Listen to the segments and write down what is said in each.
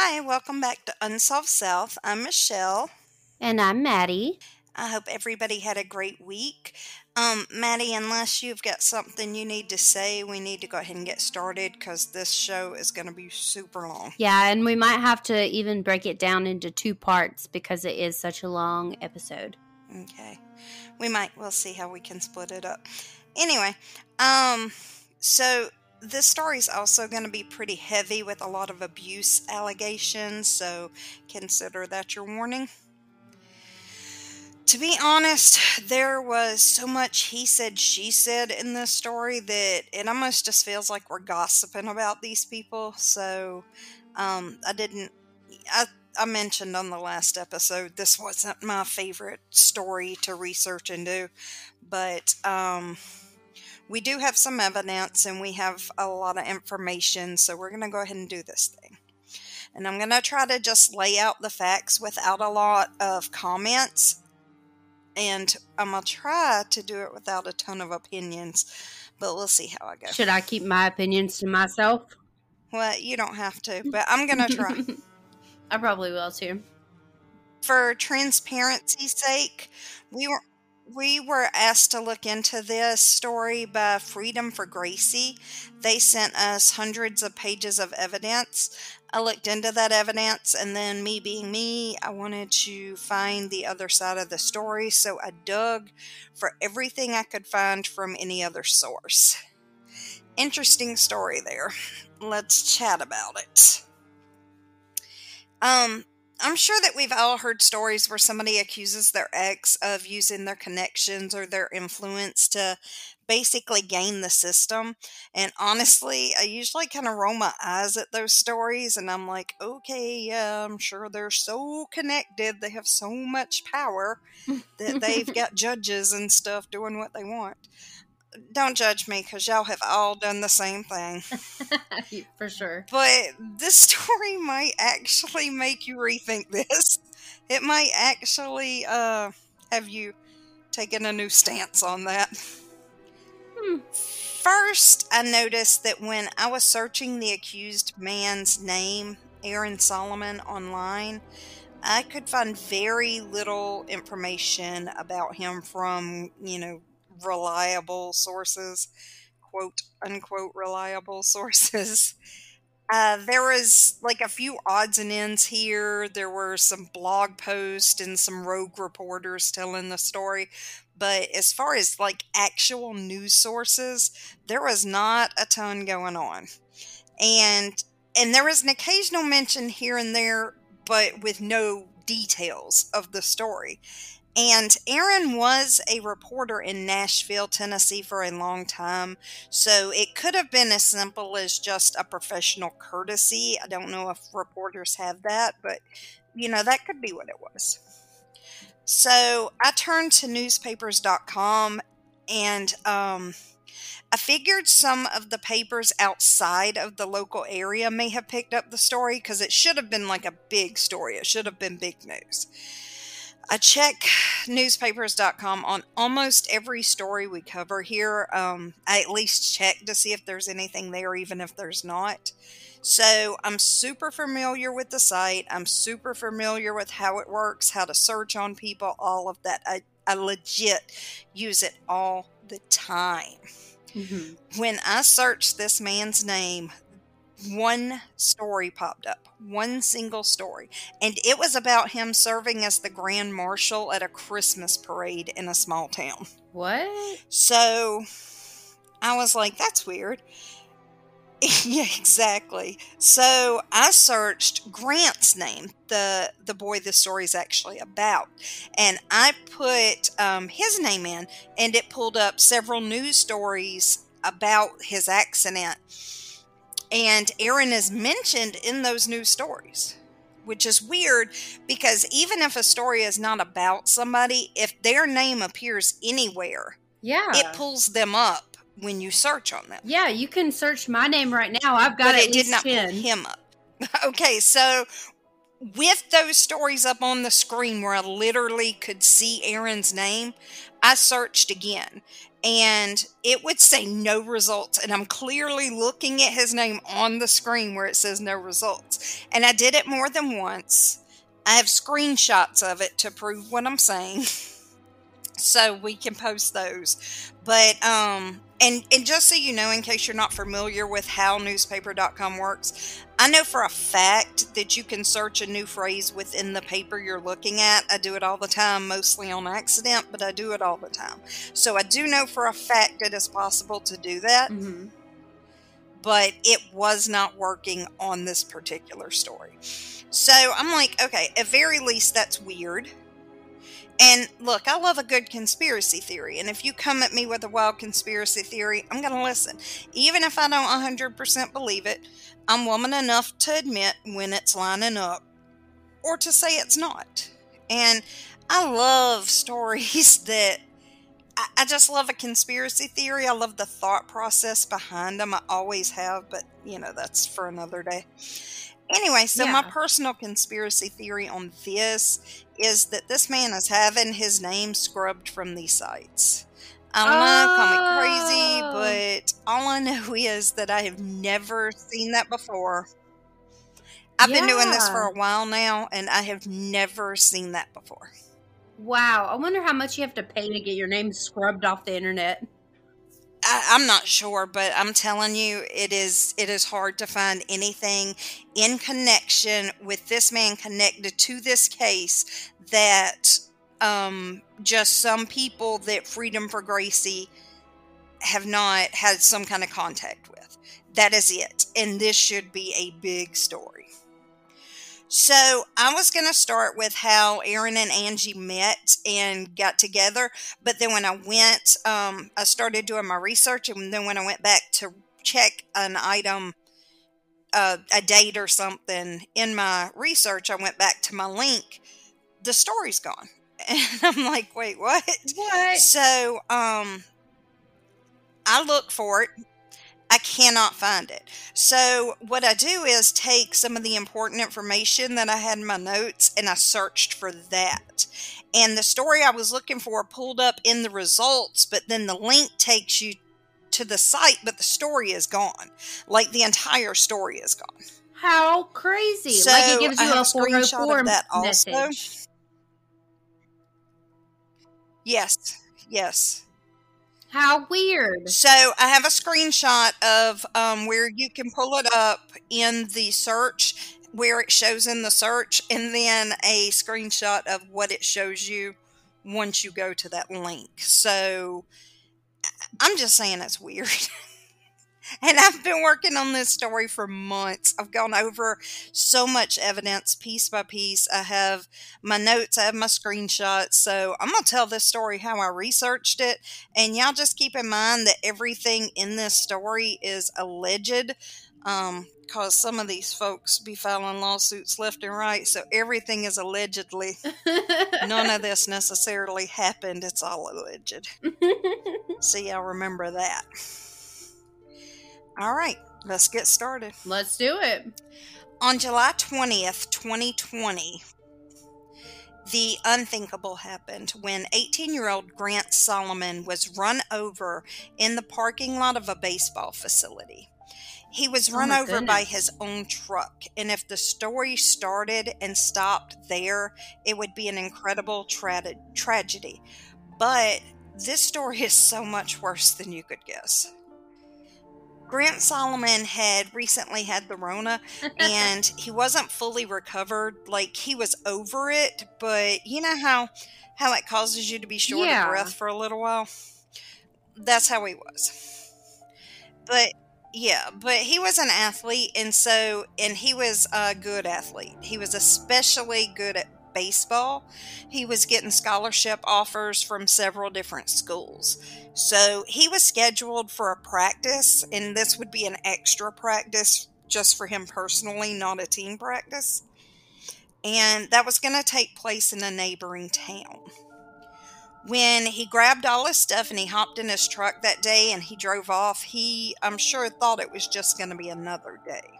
Hi, welcome back to Unsolved South. I'm Michelle. And I'm Maddie. I hope everybody had a great week. Um, Maddie, unless you've got something you need to say, we need to go ahead and get started because this show is going to be super long. Yeah, and we might have to even break it down into two parts because it is such a long episode. Okay. We might. We'll see how we can split it up. Anyway, um, so this story is also going to be pretty heavy with a lot of abuse allegations, so consider that your warning. To be honest, there was so much he said, she said in this story that it almost just feels like we're gossiping about these people. So um, I didn't. I, I mentioned on the last episode this wasn't my favorite story to research into, but um, we do have some evidence and we have a lot of information, so we're going to go ahead and do this thing. And I'm going to try to just lay out the facts without a lot of comments and I'm gonna try to do it without a ton of opinions, but we'll see how I go. Should I keep my opinions to myself? Well, you don't have to, but I'm gonna try. I probably will too. For transparency's sake, we were we were asked to look into this story by Freedom for Gracie. They sent us hundreds of pages of evidence. I looked into that evidence, and then me being me, I wanted to find the other side of the story, so I dug for everything I could find from any other source. Interesting story there. Let's chat about it. Um, I'm sure that we've all heard stories where somebody accuses their ex of using their connections or their influence to basically gain the system. And honestly, I usually kind of roll my eyes at those stories and I'm like, okay, yeah, I'm sure they're so connected. They have so much power that they've got judges and stuff doing what they want don't judge me because y'all have all done the same thing. For sure. But this story might actually make you rethink this. It might actually uh, have you taken a new stance on that. Hmm. First, I noticed that when I was searching the accused man's name, Aaron Solomon, online, I could find very little information about him from, you know, reliable sources, quote unquote reliable sources. Uh, there was like a few odds and ends here. There were some blog posts and some rogue reporters telling the story. But as far as like actual news sources, there was not a ton going on. And and there was an occasional mention here and there, but with no details of the story. And Aaron was a reporter in Nashville, Tennessee for a long time. So it could have been as simple as just a professional courtesy. I don't know if reporters have that, but you know, that could be what it was. So I turned to newspapers.com and um, I figured some of the papers outside of the local area may have picked up the story because it should have been like a big story. It should have been big news. I check newspapers.com on almost every story we cover here. Um, I at least check to see if there's anything there, even if there's not. So I'm super familiar with the site. I'm super familiar with how it works, how to search on people, all of that. I, I legit use it all the time. Mm-hmm. When I searched this man's name, one story popped up, one single story, and it was about him serving as the grand marshal at a Christmas parade in a small town. What? So I was like, that's weird. yeah, exactly. So I searched Grant's name, the the boy the story's actually about, and I put um, his name in, and it pulled up several news stories about his accident and Aaron is mentioned in those news stories, which is weird because even if a story is not about somebody, if their name appears anywhere, yeah, it pulls them up when you search on them. Yeah, you can search my name right now. I've got but it did not 10. pull him up. okay, so with those stories up on the screen where I literally could see Aaron's name, I searched again and it would say no results. And I'm clearly looking at his name on the screen where it says no results. And I did it more than once. I have screenshots of it to prove what I'm saying. so we can post those. But um and and just so you know in case you're not familiar with how newspaper.com works, I know for a fact that you can search a new phrase within the paper you're looking at. I do it all the time, mostly on accident, but I do it all the time. So I do know for a fact that it is possible to do that. Mm-hmm. But it was not working on this particular story. So I'm like, okay, at very least that's weird and look, I love a good conspiracy theory. And if you come at me with a wild conspiracy theory, I'm going to listen. Even if I don't 100% believe it, I'm woman enough to admit when it's lining up or to say it's not. And I love stories that I, just love a conspiracy theory. I love the thought process behind them. I always have, but you know, that's for another day. Anyway, so yeah. my personal conspiracy theory on this is that this man is having his name scrubbed from these sites. I don't know, call me crazy, oh. but all I know is that I have never seen that before. I've yeah. been doing this for a while now, and I have never seen that before. Wow, I wonder how much you have to pay to get your name scrubbed off the internet. I, am not sure, but I'm telling you, it is it is hard to find anything in connection with this man connected to this case that um, just some people that Freedom for Gracie have not had some kind of contact with. That is it, and this should be a big story. So I was going to start with how Aaron and Angie met and got together. But then when I went, um, I started doing my research. And then when I went back to check an item, uh, a date or something in my research, I went back to my link. The story's gone. And I'm like, wait, what? What? So um, I look for it I cannot find it. So, what I do is take some of the important information that I had in my notes and I searched for that. And the story I was looking for pulled up in the results, but then the link takes you to the site, but the story is gone. Like the entire story is gone. How crazy! So like it gives you a, a oh screenshot of that message. also. Yes, yes. How weird. So I have a screenshot of um, where you can pull it up in the search, where it shows in the search, and then a screenshot of what it shows you once you go to that link. So I'm just saying it's weird. And I've been working on this story for months. I've gone over so much evidence piece by piece. I have my notes, I have my screenshots. So I'm going to tell this story how I researched it. And y'all just keep in mind that everything in this story is alleged. Um, because some of these folks be filing lawsuits left and right. So everything is allegedly. None of this necessarily happened. It's all alleged. See, I remember that. All right, let's get started. Let's do it. On July 20th, 2020, the unthinkable happened when 18 year old Grant Solomon was run over in the parking lot of a baseball facility. He was oh run over goodness. by his own truck, and if the story started and stopped there, it would be an incredible tra- tragedy. But this story is so much worse than you could guess. Grant Solomon had recently had the Rona and he wasn't fully recovered. Like he was over it, but you know how how it causes you to be short yeah. of breath for a little while? That's how he was. But yeah, but he was an athlete and so and he was a good athlete. He was especially good at baseball, he was getting scholarship offers from several different schools. So he was scheduled for a practice, and this would be an extra practice just for him personally, not a team practice. And that was going to take place in a neighboring town. When he grabbed all his stuff and he hopped in his truck that day and he drove off, he, I'm sure, thought it was just going to be another day.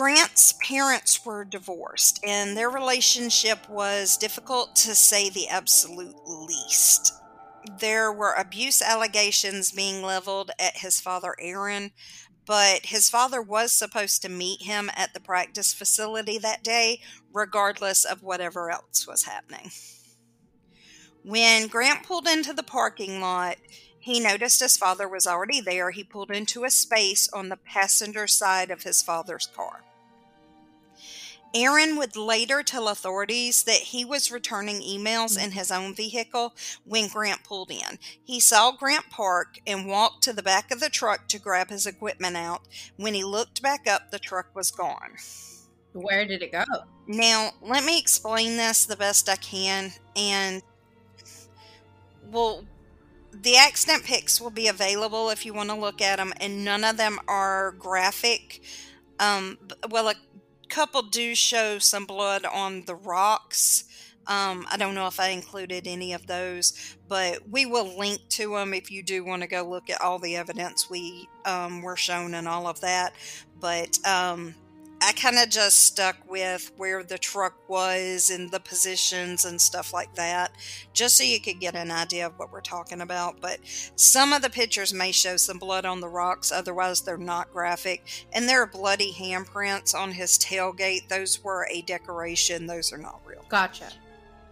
Grant's parents were divorced, and their relationship was difficult to say the absolute least. there were abuse allegations being leveled at his father, Aaron, but his father was supposed to meet him at the practice facility that day, regardless of whatever else was happening. When Grant pulled into the parking lot, he noticed his father was already there. He pulled into a space on the passenger side of his father's car. Aaron would later tell authorities that he was returning emails in his own vehicle when Grant pulled in. He saw Grant park and walked to the back of the truck to grab his equipment out. When he looked back up, the truck was gone. Where did it go? Now, let me explain this the best I can. And, well, the accident pics will be available if you want to look at them, and none of them are graphic. Um, well, a couple do show some blood on the rocks. Um, I don't know if I included any of those, but we will link to them if you do want to go look at all the evidence we um, were shown and all of that. But um, I kind of just stuck with where the truck was and the positions and stuff like that, just so you could get an idea of what we're talking about. But some of the pictures may show some blood on the rocks, otherwise, they're not graphic. And there are bloody handprints on his tailgate. Those were a decoration, those are not real. Gotcha.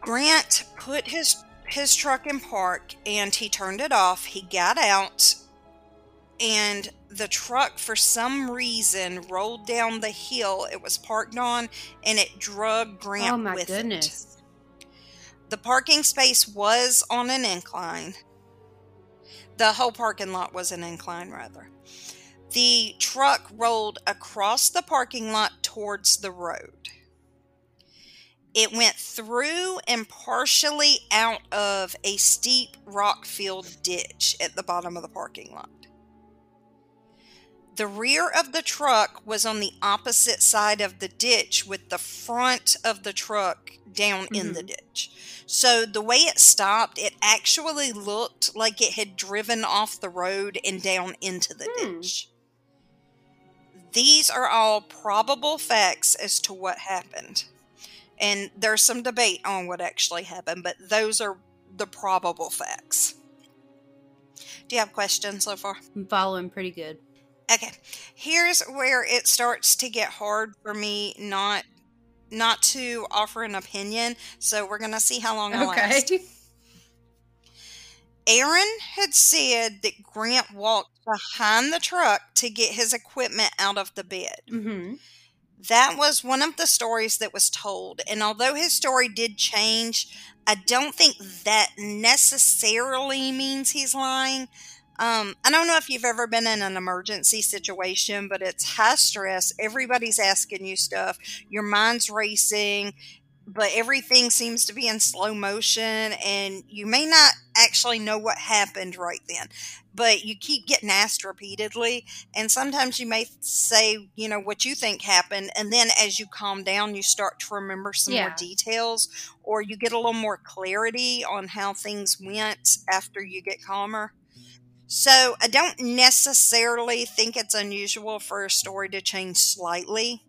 Grant put his his truck in park and he turned it off. He got out and the truck for some reason rolled down the hill it was parked on and it drug Grant oh my with goodness. it. The parking space was on an incline. The whole parking lot was an incline rather. The truck rolled across the parking lot towards the road. It went through and partially out of a steep rock filled ditch at the bottom of the parking lot. The rear of the truck was on the opposite side of the ditch with the front of the truck down in the ditch. So the way it stopped, it actually looked like it had driven off the road and down into the Hmm. ditch. These are all probable facts as to what happened. And there's some debate on what actually happened, but those are the probable facts. Do you have questions so far? I'm following pretty good. Okay. Here's where it starts to get hard for me not not to offer an opinion. So we're going to see how long I last. Okay. Aaron had said that Grant walked behind the truck to get his equipment out of the bed. mm-hmm. That was one of the stories that was told. And although his story did change, I don't think that necessarily means he's lying. Um, I don't know if you've ever been in an emergency situation, but it's high stress. Everybody's asking you stuff. Your mind's racing, but everything seems to be in slow motion, and you may not actually know what happened right then. But you keep getting asked repeatedly, and sometimes you may say, you know, what you think happened, and then as you calm down, you start to remember some more details, or you get a little more clarity on how things went after you get calmer. So I don't necessarily think it's unusual for a story to change slightly.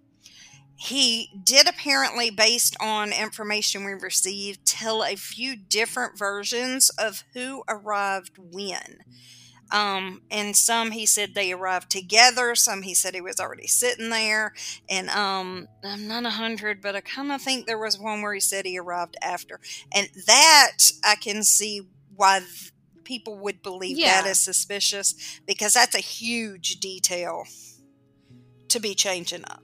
He did apparently, based on information we received, tell a few different versions of who arrived when. Um, and some he said they arrived together, some he said he was already sitting there, and um, I'm not a hundred, but I kind of think there was one where he said he arrived after, and that I can see why people would believe that Yeah. is suspicious because that's a huge detail to be changing up.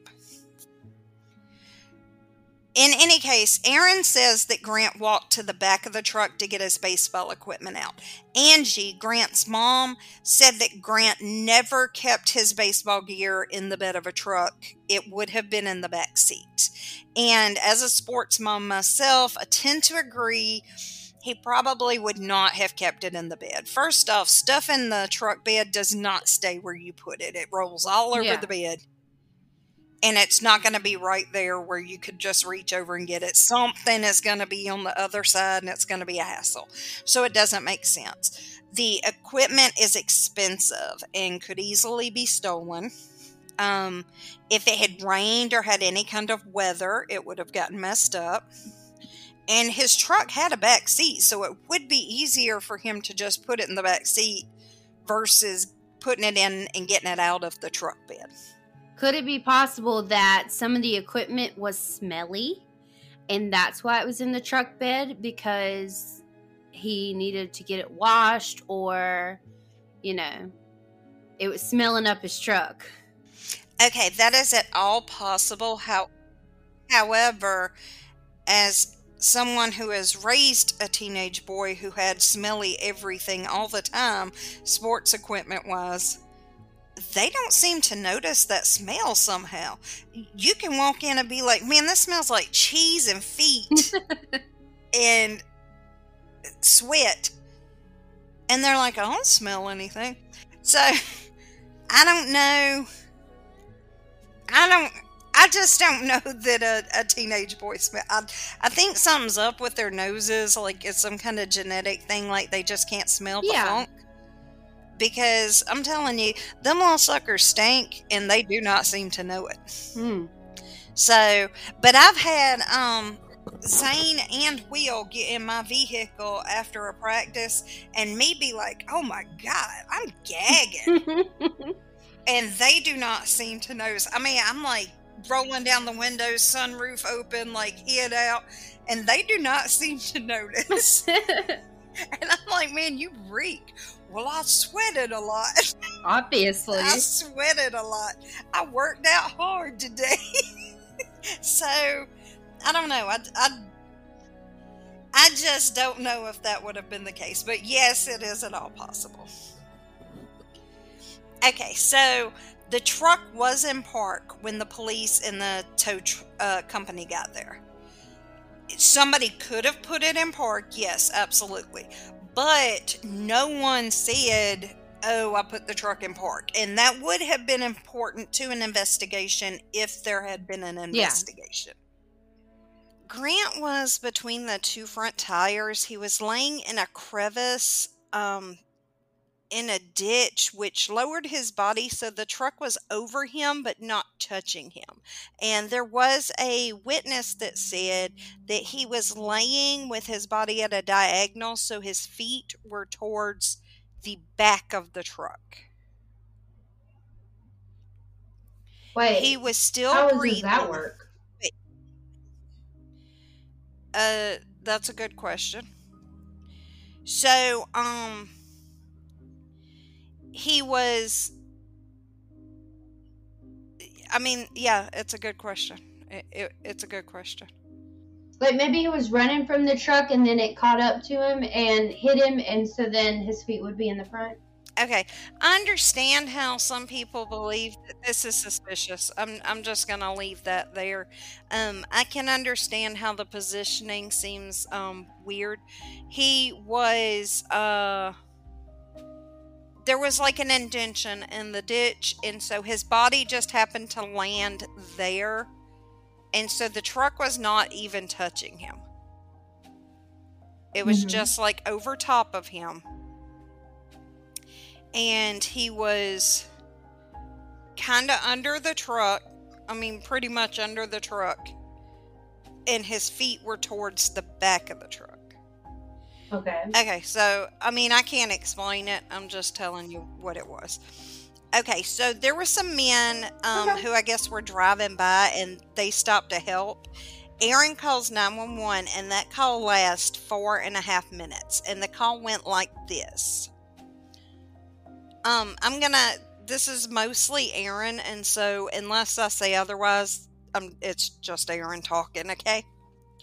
In any case, Aaron says that Grant walked to the back of the truck to get his baseball equipment out. Angie, Grant's mom, said that Grant never kept his baseball gear in the bed of a truck. It would have been in the back seat. And as a sports mom myself, I tend to agree he probably would not have kept it in the bed. First off, stuff in the truck bed does not stay where you put it. It rolls all over Yeah. the bed. And it's not going to be right there where you could just reach over and get it. Something is going to be on the other side and it's going to be a hassle. So it doesn't make sense. The equipment is expensive and could easily be stolen. Um, if it had rained or had any kind of weather, it would have gotten messed up. And his truck had a back seat, so it would be easier for him to just put it in the back seat versus putting it in and getting it out of the truck bed. Could it be possible that some of the equipment was smelly and that's why it was in the truck bed because he needed to get it washed or, you know, it was smelling up his truck? Okay, that is at all possible. How, however, as someone who has raised a teenage boy who had smelly everything all the time, sports equipment wise, they don't seem to notice that smell somehow. You can walk in and be like, man, this smells like cheese and feet and sweat. And they're like, I don't smell anything. So I don't know. I don't. I just don't know that a, a teenage boy smell. I, I think something's up with their noses, like it's some kind of genetic thing, like they just can't smell the Yeah. funk. Because I'm telling you, them little suckers stink, and they do not seem to know it. Hmm. So, but I've had um Zane and Will get in my vehicle after a practice, and me be like, "Oh my god, I'm gagging." and they do not seem to notice. I mean, I'm like rolling down the windows, sunroof open, like head out, and they do not seem to notice. and I'm like, man, you reek. Well, I sweated a lot. Obviously. I sweated a lot. I worked out hard today. so, I don't know. I, I, I just don't know if that would have been the case. But yes, it is at all possible. Okay, so the truck was in park when the police and the tow tr- uh, company got there. Somebody could have put it in park, yes, absolutely. But no one said, oh, I put the truck in park. And that would have been important to an investigation if there had been an investigation. Grant was between the two front tires. He was laying in a crevice um, in a ditch, which lowered his body so the truck was over him but not touching him. And there was a witness that said that he was laying with his body at a diagonal so his feet were towards the back of the truck. Wait. He was still how does that work? Uh, that's a good question. So, um, he was. I mean, yeah, it's a good question. It, it, it's a good question. Like maybe he was running from the truck and then it caught up to him and hit him, and so then his feet would be in the front. Okay, I understand how some people believe that this is suspicious. I'm I'm just gonna leave that there. Um, I can understand how the positioning seems um weird. He was uh there was like an indention in the ditch, and so his body just happened to land there, and so the truck was not even touching him. It was Mhm. just like over top of him and he was kind of under the truck. I mean, pretty much under the truck. And his feet were towards the back of the truck. Okay. Okay, so, I mean, I can't explain it. I'm just telling you what it was. Okay, so there were some men um, Okay. who I guess were driving by and they stopped to help. Aaron calls 911 and that call lasts four and a half minutes. And the call went like this. Um, I'm gonna. This is mostly Aaron, and so unless I say otherwise, um, it's just Aaron talking. Okay.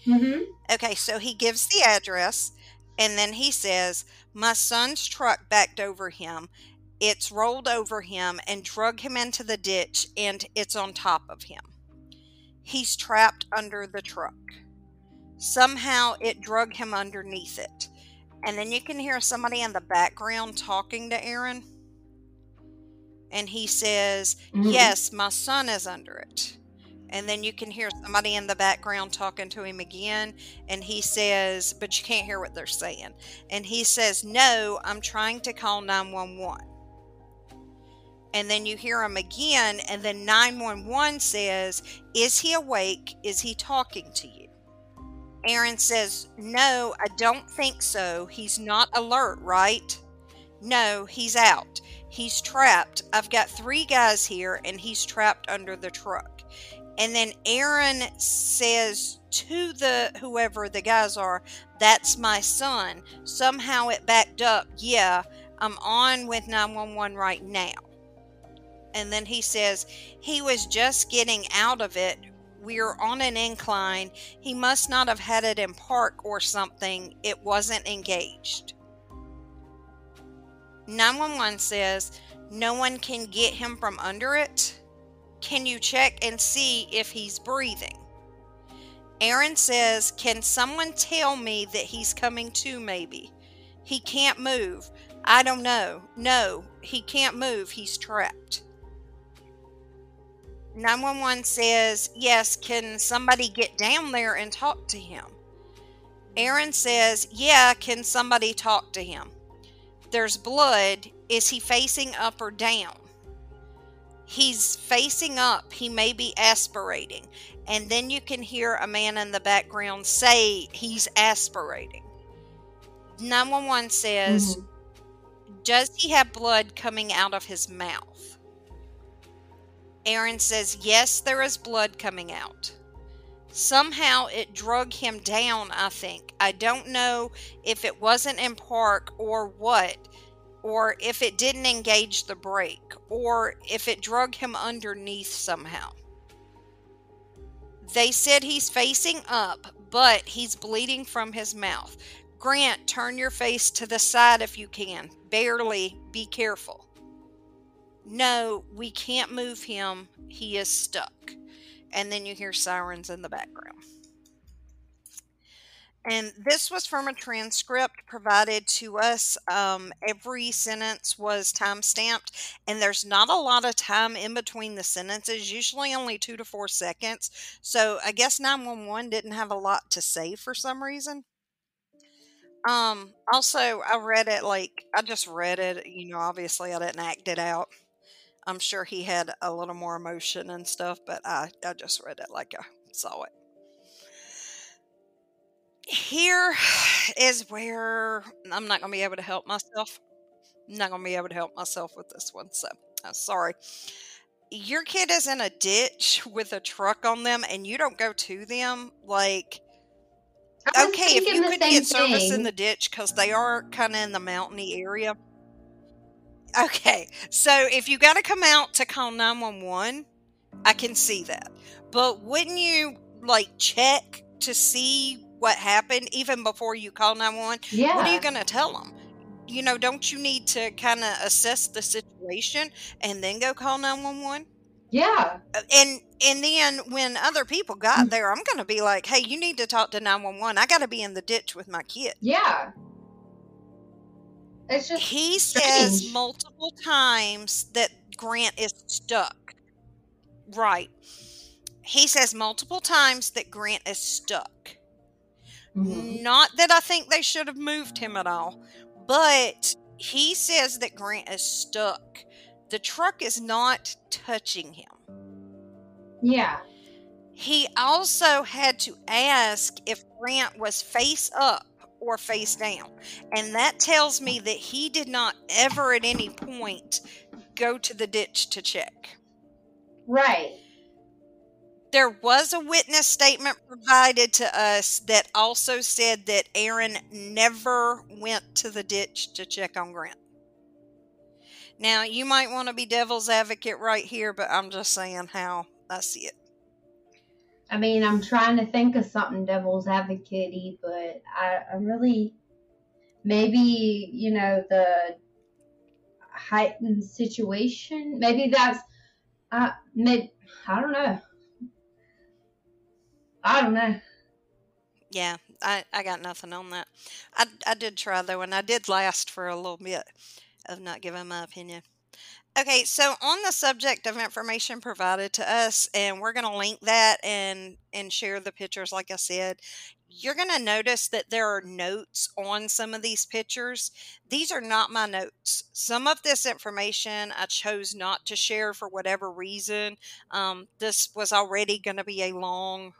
Mm-hmm. Okay. So he gives the address, and then he says, "My son's truck backed over him. It's rolled over him and drug him into the ditch, and it's on top of him. He's trapped under the truck. Somehow it drug him underneath it." And then you can hear somebody in the background talking to Aaron and he says, Mhm. Yes, my son is under it. And then you can hear somebody in the background talking to him again, and he says, But you can't hear what they're saying. And he says, No, I'm trying to call 911. And then you hear him again, and then 911 says, Is he awake? Is he talking to you? Aaron says, No, I don't think so. He's not alert, right? No, he's out. He's trapped. I've got three guys here, and he's trapped under the truck. And then Aaron says to the whoever the guys are, That's my son. Somehow it backed up. Yeah, I'm on with 911 right now. And then he says, He was just getting out of it we're on an incline. He must not have had it in park or something. It wasn't engaged. 911 says no one can get him from under it. Can you check and see if he's breathing? Aaron says, Can someone tell me that he's coming to, maybe? He can't move. I don't know. No, he can't move. He's trapped. 911 says, Yes, can somebody get down there and talk to him? Aaron says, Yeah, can somebody talk to him? There's blood. Is he facing up or down? He's facing up. He may be aspirating. And then you can hear a man in the background say he's aspirating. 911 says, mm-hmm. Does he have blood coming out of his mouth? Aaron says, Yes, there is blood coming out. Somehow it drug him down, I think. I don't know if it wasn't in park or what, or if it didn't engage the brake, or if it drug him underneath somehow. They said he's facing up, but he's bleeding from his mouth. Grant, turn your face to the side if you can. Barely. Be careful no, we can't move him. He is stuck. And then you hear sirens in the background. And this was from a transcript provided to us. Um, every sentence was time stamped, and there's not a lot of time in between the sentences, usually only two to four seconds. So I guess 911 didn't have a lot to say for some reason. Um, also, I read it like I just read it, you know, obviously I didn't act it out. I'm sure he had a little more emotion and stuff, but I, I just read it like I saw it. Here is where I'm not going to be able to help myself. I'm not going to be able to help myself with this one, so uh, sorry. Your kid is in a ditch with a truck on them, and you don't go to them. Like, okay, if you could get service in the ditch because they are kind of in the mountainy area Okay, so if you got to come out to call 911, I can see that. But wouldn't you like check to see what happened even before you call 911? Yeah. What are you going to tell them? You know, don't you need to kind of assess the situation and then go call 911? Yeah. Uh, and and then when other people got mm. there, I'm going to be like, "Hey, you need to talk to 911. I got to be in the ditch with my kid." Yeah. It's just he strange. says multiple times that Grant is stuck. Right. He says multiple times that Grant is stuck. Mm-hmm. Not that I think they should have moved him at all, but he says that Grant is stuck. The truck is not touching him. Yeah. He also had to ask if Grant was face up or face down. And that tells me that he did not ever at any point go to the ditch to check. Right. There was a witness statement provided to us that also said that Aaron never went to the ditch to check on Grant. Now, you might want to be devil's advocate right here, but I'm just saying how I see it. I mean, I'm trying to think of something devil's advocate but I, I really, maybe, you know, the heightened situation, maybe that's, uh, maybe, I don't know. I don't know. Yeah, I, I got nothing on that. I, I did try though, and I did last for a little bit of not giving my opinion. Okay, so on the subject of information provided to us, and we're going to link that and and share the pictures. Like I said, you're going to notice that there are notes on some of these pictures. These are not my notes. Some of this information I chose not to share for whatever reason. Um, this was already going to be a long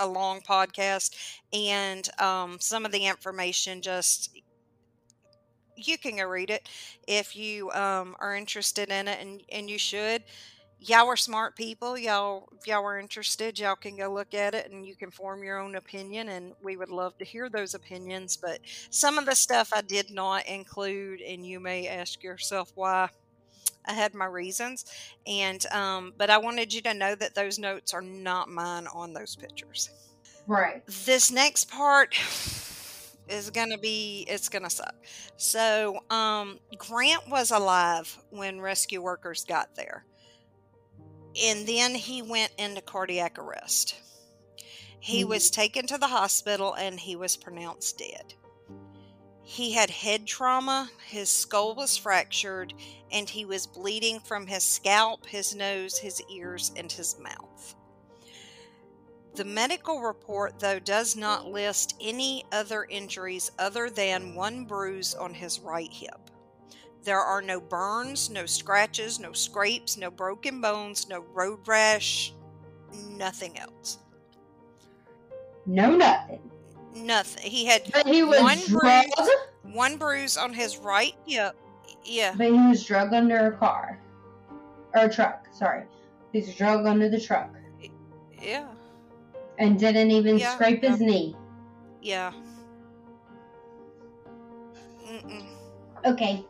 a long podcast, and um, some of the information just you can go read it if you um, are interested in it, and and you should. Y'all are smart people. Y'all, if y'all are interested, y'all can go look at it and you can form your own opinion. And we would love to hear those opinions. But some of the stuff I did not include, and you may ask yourself why. I had my reasons, and um, but I wanted you to know that those notes are not mine on those pictures. Right. This next part is gonna be it's gonna suck. So, um, Grant was alive when rescue workers got there, and then he went into cardiac arrest. He Mhm. was taken to the hospital and he was pronounced dead. He had head trauma, his skull was fractured, and he was bleeding from his scalp, his nose, his ears, and his mouth. The medical report, though, does not list any other injuries other than one bruise on his right hip. There are no burns, no scratches, no scrapes, no broken bones, no road rash, nothing else. No nothing. Nothing. He had But he was One bruise. one bruise on his right hip. Yeah. But he was drugged under a car. Or a truck, sorry. He was drugged under the truck. Yeah. And didn't even Yeah. scrape his knee. Yeah. Mm-mm. Okay.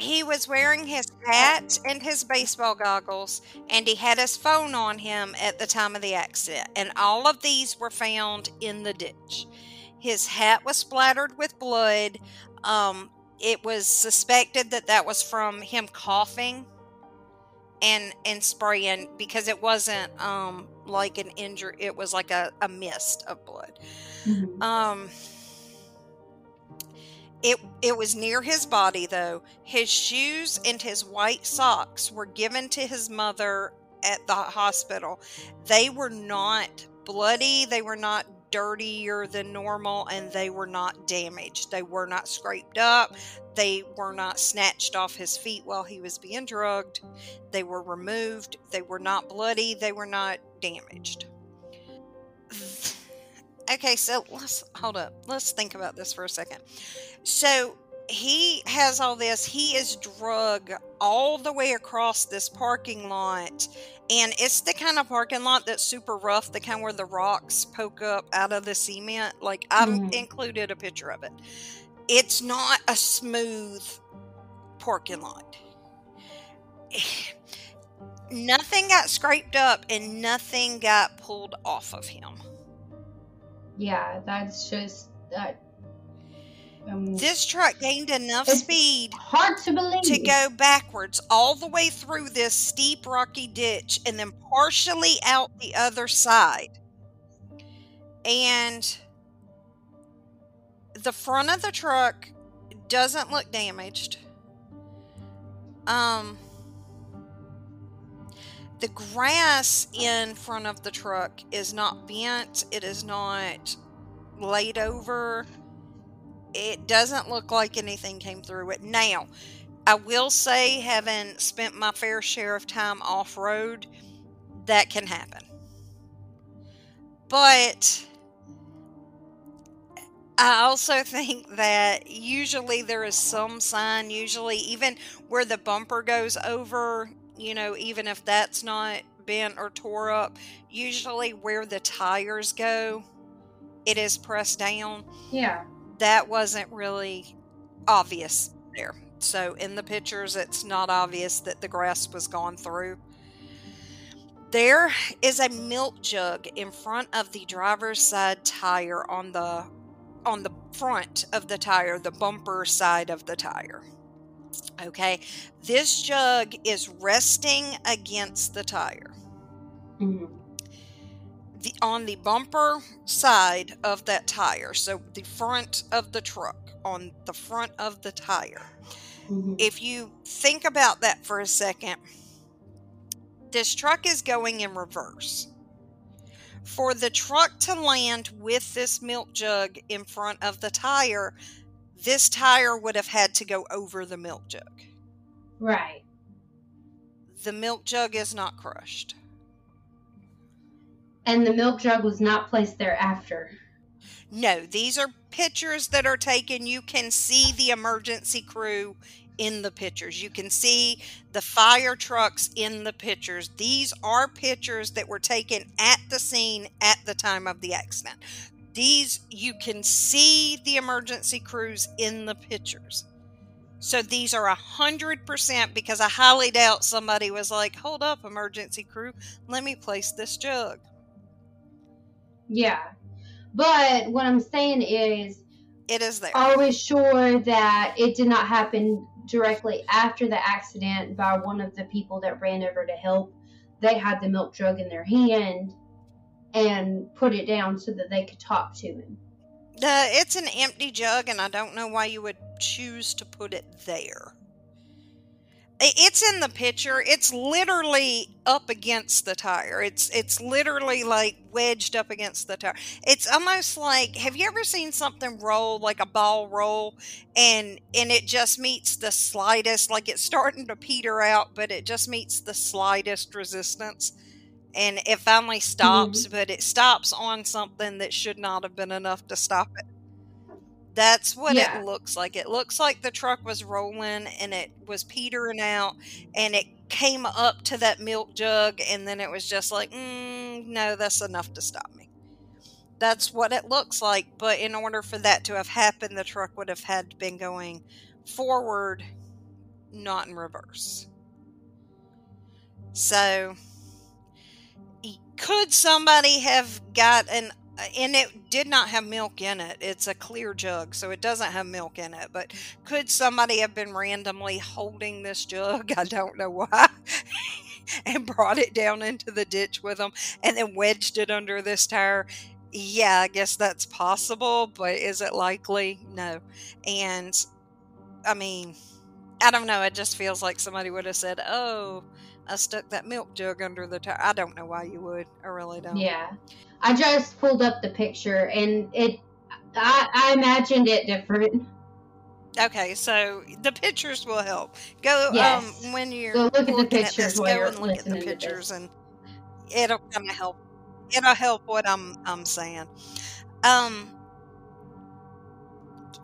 He was wearing his hat and his baseball goggles, and he had his phone on him at the time of the accident. And all of these were found in the ditch. His hat was splattered with blood. Um, it was suspected that that was from him coughing and and spraying because it wasn't um like an injury. It was like a, a mist of blood. Mhm. Um it it was near his body though. His shoes and his white socks were given to his mother at the hospital. They were not bloody, they were not dirtier than normal and they were not damaged. They were not scraped up. They were not snatched off his feet while he was being drugged. They were removed. They were not bloody. They were not damaged. Okay, so let's hold up. Let's think about this for a second. So he has all this. He is drug all the way across this parking lot. And it's the kind of parking lot that's super rough, the kind where the rocks poke up out of the cement. Like, I've Mhm. included a picture of it. It's not a smooth parking lot. Nothing got scraped up and nothing got pulled off of him. Yeah, that's just that. Um, This truck gained enough speed hard to believe. to go backwards all the way through this steep rocky ditch and then partially out the other side. And the front of the truck doesn't look damaged. Um the grass in front of the truck is not bent, it is not laid over. It doesn't look like anything came through it. Now, I will say, having spent my fair share of time off road, that can happen. But I also think that usually there is some sign, usually, even where the bumper goes over, you know, even if that's not bent or tore up, usually where the tires go, it is pressed down yeah. that wasn't really obvious there. So in the pictures, it's not obvious that the grass was gone through. There is a milk jug in front of the driver's side tire on the on the front of the tire, the bumper side of the tire. Okay, this jug is resting against the tire. Hmm the on the bumper side of that tire so the front of the truck on the front of the tire. Hmm if you think about that for a second this truck is going in reverse. For the truck to land with this milk jug in front of the tire this tire would have had to go over the milk jug Right. the milk jug is not crushed And the milk jug was not placed there after. No, these are pictures that are taken. You can see the emergency crew in the pictures. You can see the fire trucks in the pictures. These are pictures that were taken at the scene at the time of the accident. These, you can see the emergency crews in the pictures. So these are a hundred percent because I highly doubt somebody was like, "Hold up, emergency crew, let me place this jug." Yeah, but what I'm saying is, it is there. We sure that it did not happen directly after the accident by one of the people that ran over to help? They had the milk jug in their hand and put it down so that they could talk to him. Uh, it's an empty jug, and I don't know why you would choose to put it there. It's in the picture. It's literally up against the tire. It's it's literally like wedged up against the tire. It's almost like have you ever seen something roll like a ball roll and and it just meets the slightest like it's starting to peter out, but it just meets the slightest resistance and it finally stops, mm-hmm. but it stops on something that should not have been enough to stop it. That's what yeah. it looks like. It looks like the truck was rolling and it was petering out and it came up to that milk jug and then it was just like, mm, no, that's enough to stop me. That's what it looks like. But in order for that to have happened, the truck would have had been going forward, not in reverse. So, could somebody have got an and it did not have milk in it. It's a clear jug, so it doesn't have milk in it. But could somebody have been randomly holding this jug? I don't know why. and brought it down into the ditch with them and then wedged it under this tire. Yeah, I guess that's possible, but is it likely? No. And I mean, I don't know. It just feels like somebody would have said, oh, I stuck that milk jug under the tire. I don't know why you would. I really don't. Yeah. I just pulled up the picture and it I, I imagined it different. Okay, so the pictures will help. Go um, yes. um when you're go look at the pictures at this, go and look at the pictures and it'll kind of help. It'll help what I'm I'm saying. Um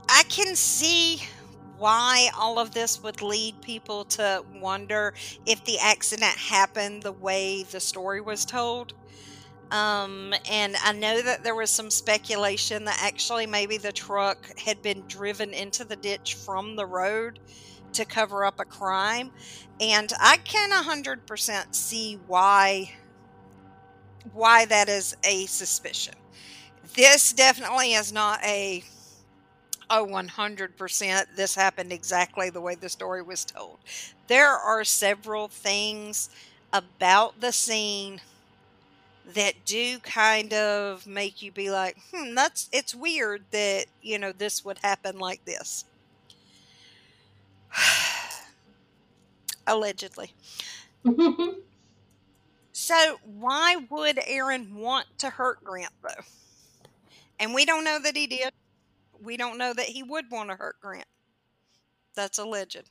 I can see why all of this would lead people to wonder if the accident happened the way the story was told. Um, and I know that there was some speculation that actually maybe the truck had been driven into the ditch from the road to cover up a crime. And I can 100% see why why that is a suspicion. This definitely is not a oh 100% this happened exactly the way the story was told. There are several things about the scene that do kind of make you be like, hmm, that's it's weird that, you know, this would happen like this. Allegedly. so, why would Aaron want to hurt Grant, though? And we don't know that he did. We don't know that he would want to hurt Grant. That's alleged.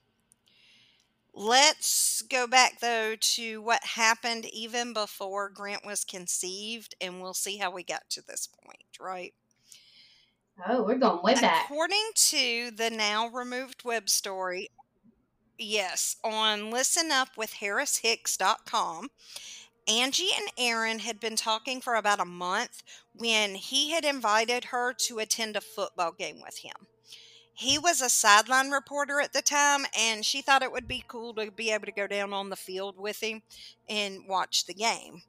Let's go back though to what happened even before Grant was conceived, and we'll see how we got to this point, right? Oh, we're going way back. According to the now removed web story, yes, on listenupwithharrishicks.com, Angie and Aaron had been talking for about a month when he had invited her to attend a football game with him he was a sideline reporter at the time, and she thought it would be cool to be able to go down on the field with him and watch the game.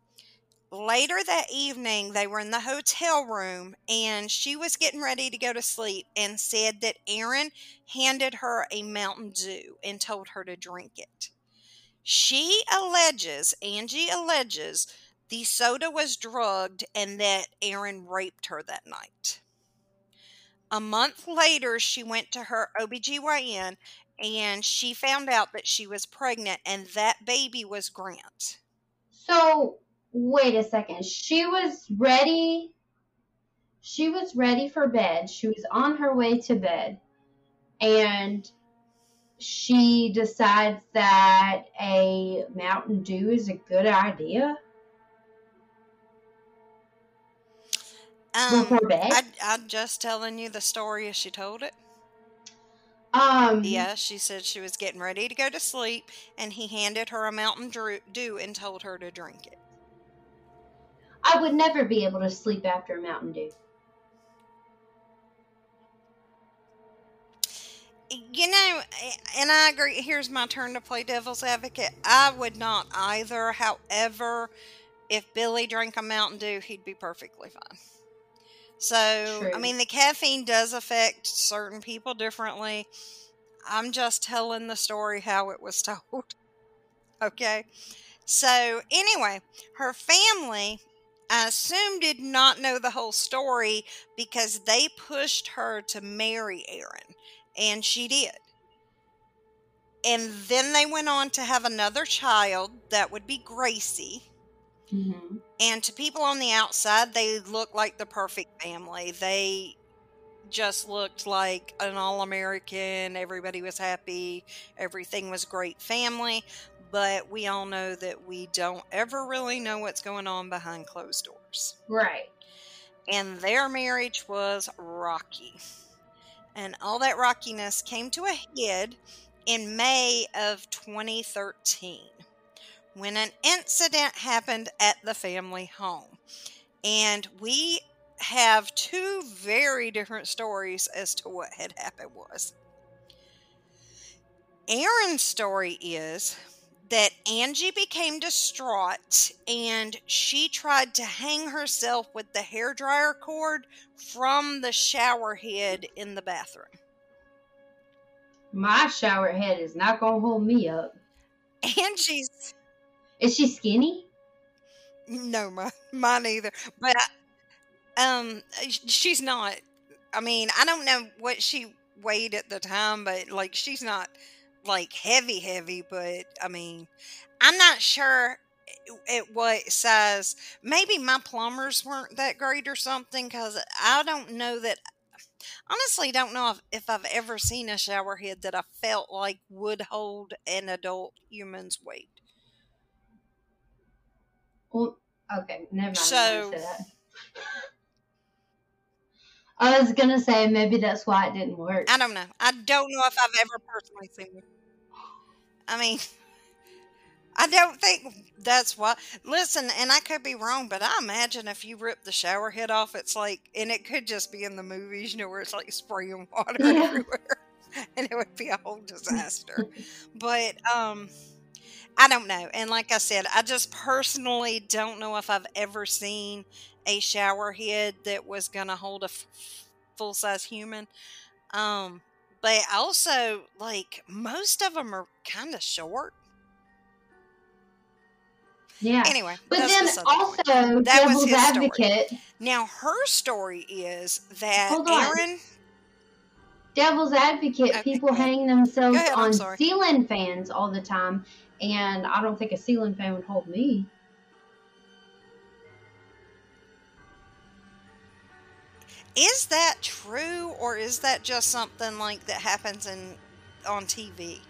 Later that evening, they were in the hotel room, and she was getting ready to go to sleep and said that Aaron handed her a Mountain Dew and told her to drink it. She alleges, Angie alleges, the soda was drugged and that Aaron raped her that night. A month later, she went to her OBGYN and she found out that she was pregnant and that baby was Grant. So, wait a second. She was ready. She was ready for bed. She was on her way to bed. And she decides that a Mountain Dew is a good idea. Um, before bed. I, I'm just telling you the story as she told it. um, Yeah, she said she was getting ready to go to sleep, and he handed her a Mountain Dew and told her to drink it. I would never be able to sleep after a Mountain Dew. You know, and I agree. Here's my turn to play devil's advocate. I would not either. However, if Billy drank a Mountain Dew, he'd be perfectly fine. So, I mean, the caffeine does affect certain people differently. I'm just telling the story how it was told. Okay. So, anyway, her family, I assume, did not know the whole story because they pushed her to marry Aaron, and she did. And then they went on to have another child that would be Gracie. Mm-hmm. And to people on the outside, they looked like the perfect family. They just looked like an all American. Everybody was happy. Everything was great family. But we all know that we don't ever really know what's going on behind closed doors. Right. And their marriage was rocky. And all that rockiness came to a head in May of 2013 when an incident happened at the family home. And we have two very different stories as to what had happened was. Aaron's story is that Angie became distraught and she tried to hang herself with the hairdryer cord from the shower head in the bathroom. My shower head is not gonna hold me up. Angie's Is she skinny? no, my, mine either. But I, um, she's not. I mean, I don't know what she weighed at the time, but like she's not like heavy, heavy. But I mean, I'm not sure eh, at what size. Maybe my plumbers weren't that great or something because I don't know that. Honestly, don't know if, if I've ever seen a shower head that I felt like would hold an adult human's weight. Well, okay, never mind. So- I. I was gonna say maybe that's why it didn't work. I don't know. I don't know if I've ever personally seen it. I mean, I don't think that's why. Listen, and I could be wrong, but I imagine if you rip the shower head off, it's like, and it could just be in the movies, you know, where it's like spraying water Yeah. everywhere, and it would be a whole disaster. but um, I don't know. And like I said, I just personally don't know if I've ever seen a shower head that was going to hold a f- full size human. Um, but also, like, most of them are kind of short. yeah. Anyway, But then beside point. also, That was devil's his story. advocate. now her story is that Hold on. Aaron. Devil's advocate. Okay, people hang themselves ahead, on ceiling fans all the time, and I don't think a ceiling fan would hold me. Is that true, or is that just something like that happens in on TV?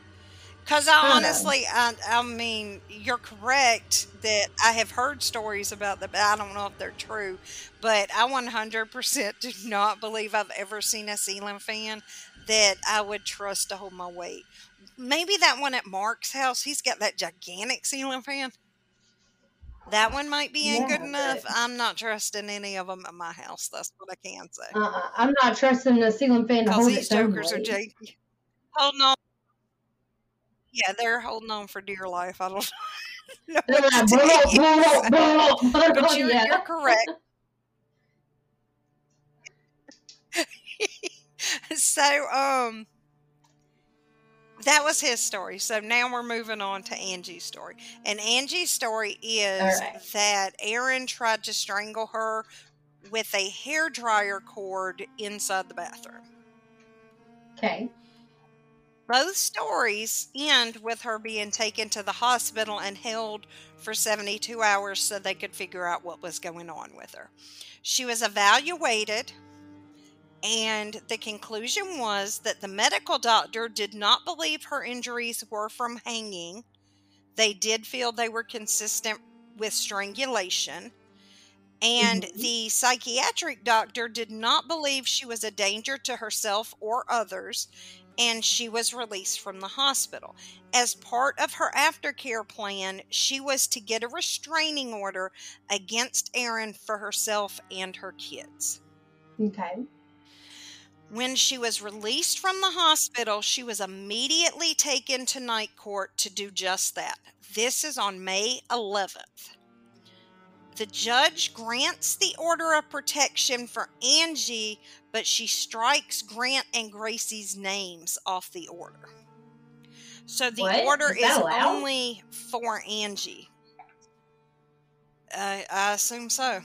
Because I I don't know. honestly, I, I mean, you're correct that I have heard stories about that, but I don't know if they're true. But I 100% do not believe I've ever seen a ceiling fan that I would trust to hold my weight. Maybe that one at Mark's house, he's got that gigantic ceiling fan. That one might be in good enough. but- I'm not trusting any of them at my house. That's what I can say. Uh-uh. I'm not trusting the ceiling fan to Because these jokers are janky. Holding on. Yeah, they're holding on for dear life. I don't know. What like, to "Blow, blow, blow, blow." But you're, Yeah. you're correct. so, um, that was his story. So now we're moving on to Angie's story. And Angie's story is right. that Aaron tried to strangle her with a hair dryer cord inside the bathroom. Okay. Both stories end with her being taken to the hospital and held for 72 hours so they could figure out what was going on with her. She was evaluated, and the conclusion was that the medical doctor did not believe her injuries were from hanging. They did feel they were consistent with strangulation. And Mhm. the psychiatric doctor did not believe she was a danger to herself or others, and she was released from the hospital. As part of her aftercare plan, she was to get a restraining order against Aaron for herself and her kids. Okay. When she was released from the hospital, she was immediately taken to night court to do just that. This is on May 11th. The judge grants the order of protection for Angie, but she strikes Grant and Gracie's names off the order. So the What? order Is is only for Angie. Uh, I assume so.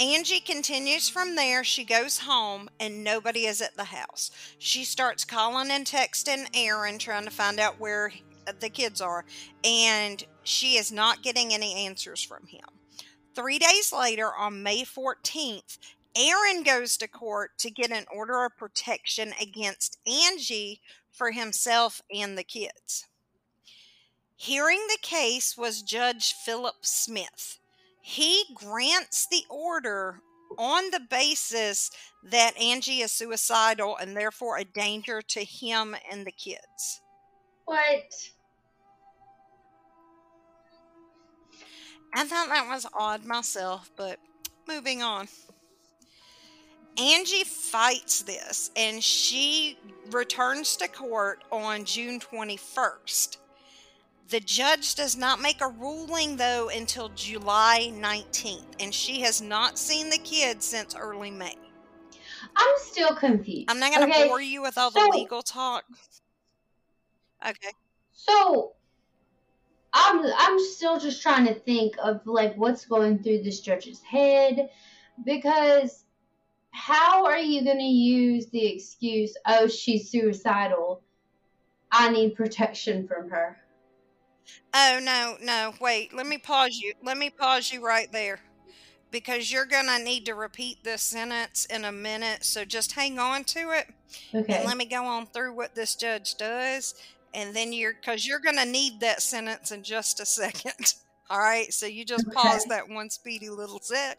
Angie continues from there. She goes home and nobody is at the house. She starts calling and texting Aaron, trying to find out where the kids are, and she is not getting any answers from him. Three days later, on May 14th, Aaron goes to court to get an order of protection against Angie for himself and the kids. Hearing the case was Judge Philip Smith. He grants the order on the basis that Angie is suicidal and therefore a danger to him and the kids. What? I thought that was odd myself, but moving on. Angie fights this and she returns to court on June 21st. The judge does not make a ruling though until July 19th, and she has not seen the kids since early May. I'm still confused. I'm not going to Okay, bore you with all the so- legal talk. Okay. So I'm I'm still just trying to think of like what's going through this judge's head because how are you going to use the excuse oh she's suicidal I need protection from her. Oh no, no, wait. Let me pause you. Let me pause you right there. Because you're gonna need to repeat this sentence in a minute, so just hang on to it Okay. and let me go on through what this judge does, and then you're because you're gonna need that sentence in just a second. All right, so you just pause that one speedy little sec.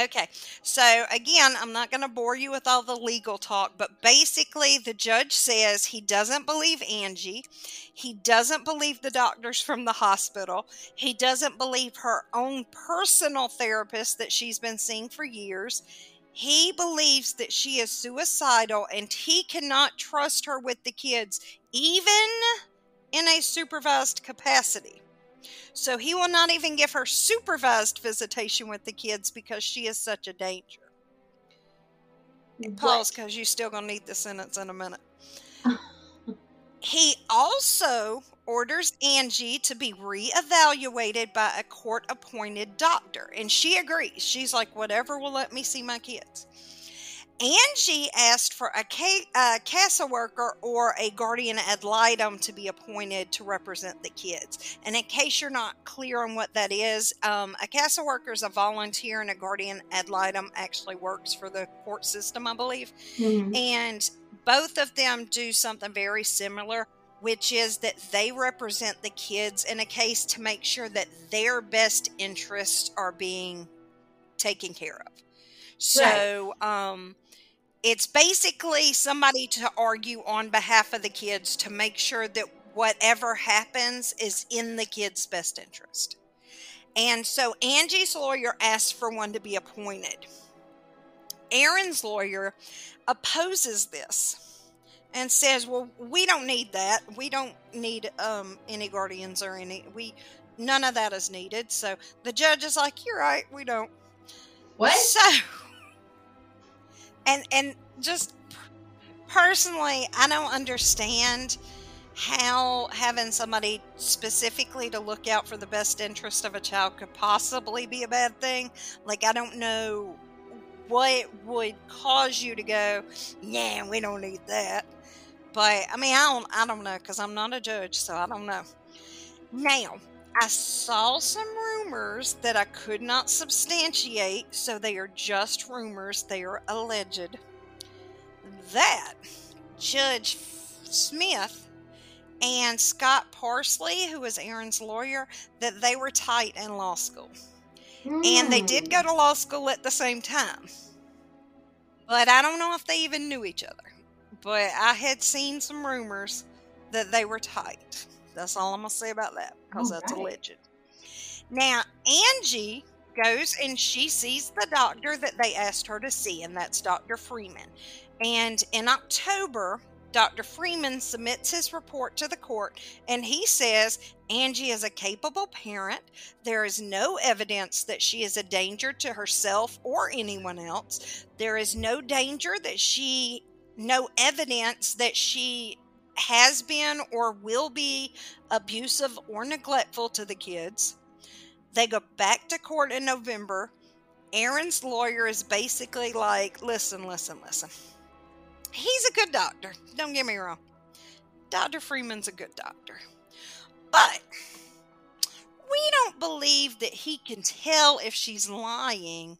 Okay, so again, I'm not going to bore you with all the legal talk, but basically, the judge says he doesn't believe Angie. He doesn't believe the doctors from the hospital. He doesn't believe her own personal therapist that she's been seeing for years. He believes that she is suicidal and he cannot trust her with the kids, even in a supervised capacity. So he will not even give her supervised visitation with the kids because she is such a danger. Pause because you're still going to need the sentence in a minute. he also orders Angie to be reevaluated by a court appointed doctor, and she agrees. She's like, whatever will let me see my kids. Angie asked for a ca- a CASA worker or a guardian ad litem to be appointed to represent the kids. And in case you're not clear on what that is, um, a CASA worker is a volunteer, and a guardian ad litem actually works for the court system, I believe. Mhm. And both of them do something very similar, which is that they represent the kids in a case to make sure that their best interests are being taken care of. So, um, it's basically somebody to argue on behalf of the kids to make sure that whatever happens is in the kids' best interest. And so Angie's lawyer asked for one to be appointed. Aaron's lawyer opposes this and says, "Well, we don't need that. We don't need um, any guardians or any we none of that is needed." So the judge is like, "You're right. We don't." What? So, and and just personally, I don't understand how having somebody specifically to look out for the best interest of a child could possibly be a bad thing. Like, I don't know what would cause you to go, yeah, we don't need that. But I mean, I don't, I don't know because I'm not a judge, so I don't know. Now, I saw some rumors that I could not substantiate, so they are just rumors, they are alleged. That Judge Smith and Scott Parsley, who was Aaron's lawyer, that they were tight in law school. And they did go Hmm. to law school at the same time. But I don't know if they even knew each other. But I had seen some rumors that they were tight. That's all I'm going to say about that because that's a legend. Now, Angie goes and she sees the doctor that they asked her to see, and that's Dr. Freeman. And in October, Dr. Freeman submits his report to the court and he says Angie is a capable parent. There is no evidence that she is a danger to herself or anyone else. There is no danger that she, no evidence that she has been or will be abusive or neglectful to the kids. They go back to court in November. Aaron's lawyer is basically like, listen, listen, listen. He's a good doctor. Don't get me wrong. Dr. Freeman's a good doctor. But we don't believe that he can tell if she's lying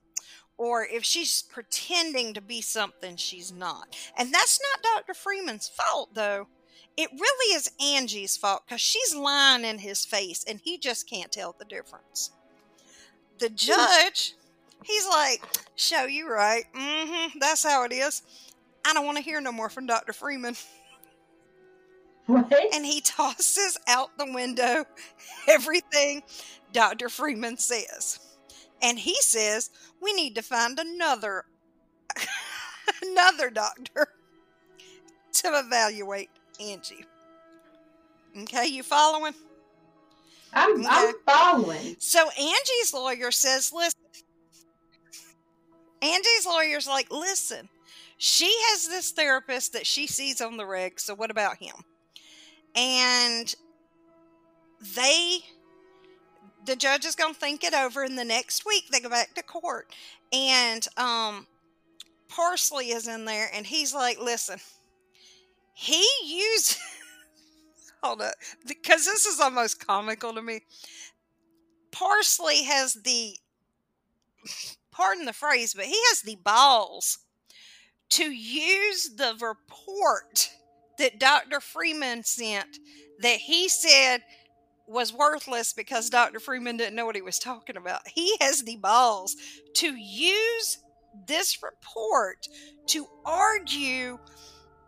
or if she's pretending to be something she's not. And that's not Dr. Freeman's fault, though. It really is Angie's fault because she's lying in his face and he just can't tell the difference. The judge, he's like, Show you right. Mm hmm. That's how it is. I don't want to hear no more from Dr. Freeman. What? And he tosses out the window everything Dr. Freeman says. And he says, We need to find another another doctor to evaluate Angie. Okay, you following? I'm Okay. I'm following. So Angie's lawyer says, listen. Angie's lawyer's like, listen, she has this therapist that she sees on the reg, so what about him? And they, the judge is going to think it over, and the next week they go back to court. And um, Parsley is in there, and he's like, listen, he used. Hold up, because this is almost comical to me. Parsley has the, pardon the phrase, but he has the balls to use the report that Dr. Freeman sent that he said was worthless because Dr. Freeman didn't know what he was talking about. He has the balls to use this report to argue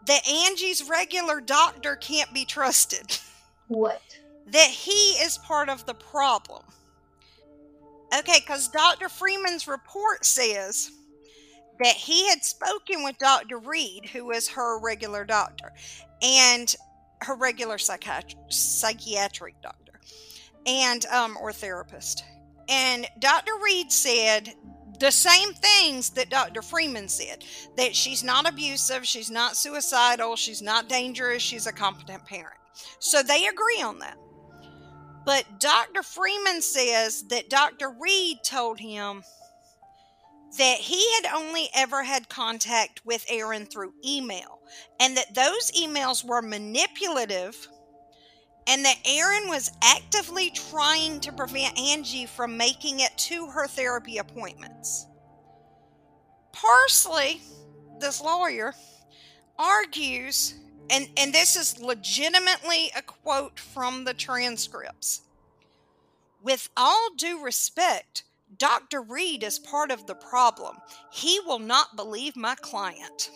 that Angie's regular doctor can't be trusted What? that he is part of the problem. Okay, because Dr. Freeman's report says that he had spoken with Dr. Reed, who is her regular doctor, and her regular psychiatr- psychiatric doctor, and um, or therapist. And Dr. Reed said the same things that Dr. Freeman said that she's not abusive, she's not suicidal, she's not dangerous, she's a competent parent. So they agree on that. But Dr. Freeman says that Dr. Reed told him that he had only ever had contact with Aaron through email and that those emails were manipulative and that Aaron was actively trying to prevent Angie from making it to her therapy appointments. Parsley, this lawyer, argues, and, and this is legitimately a quote from the transcripts. With all due respect, Dr. Reed is part of the problem. He will not believe my client.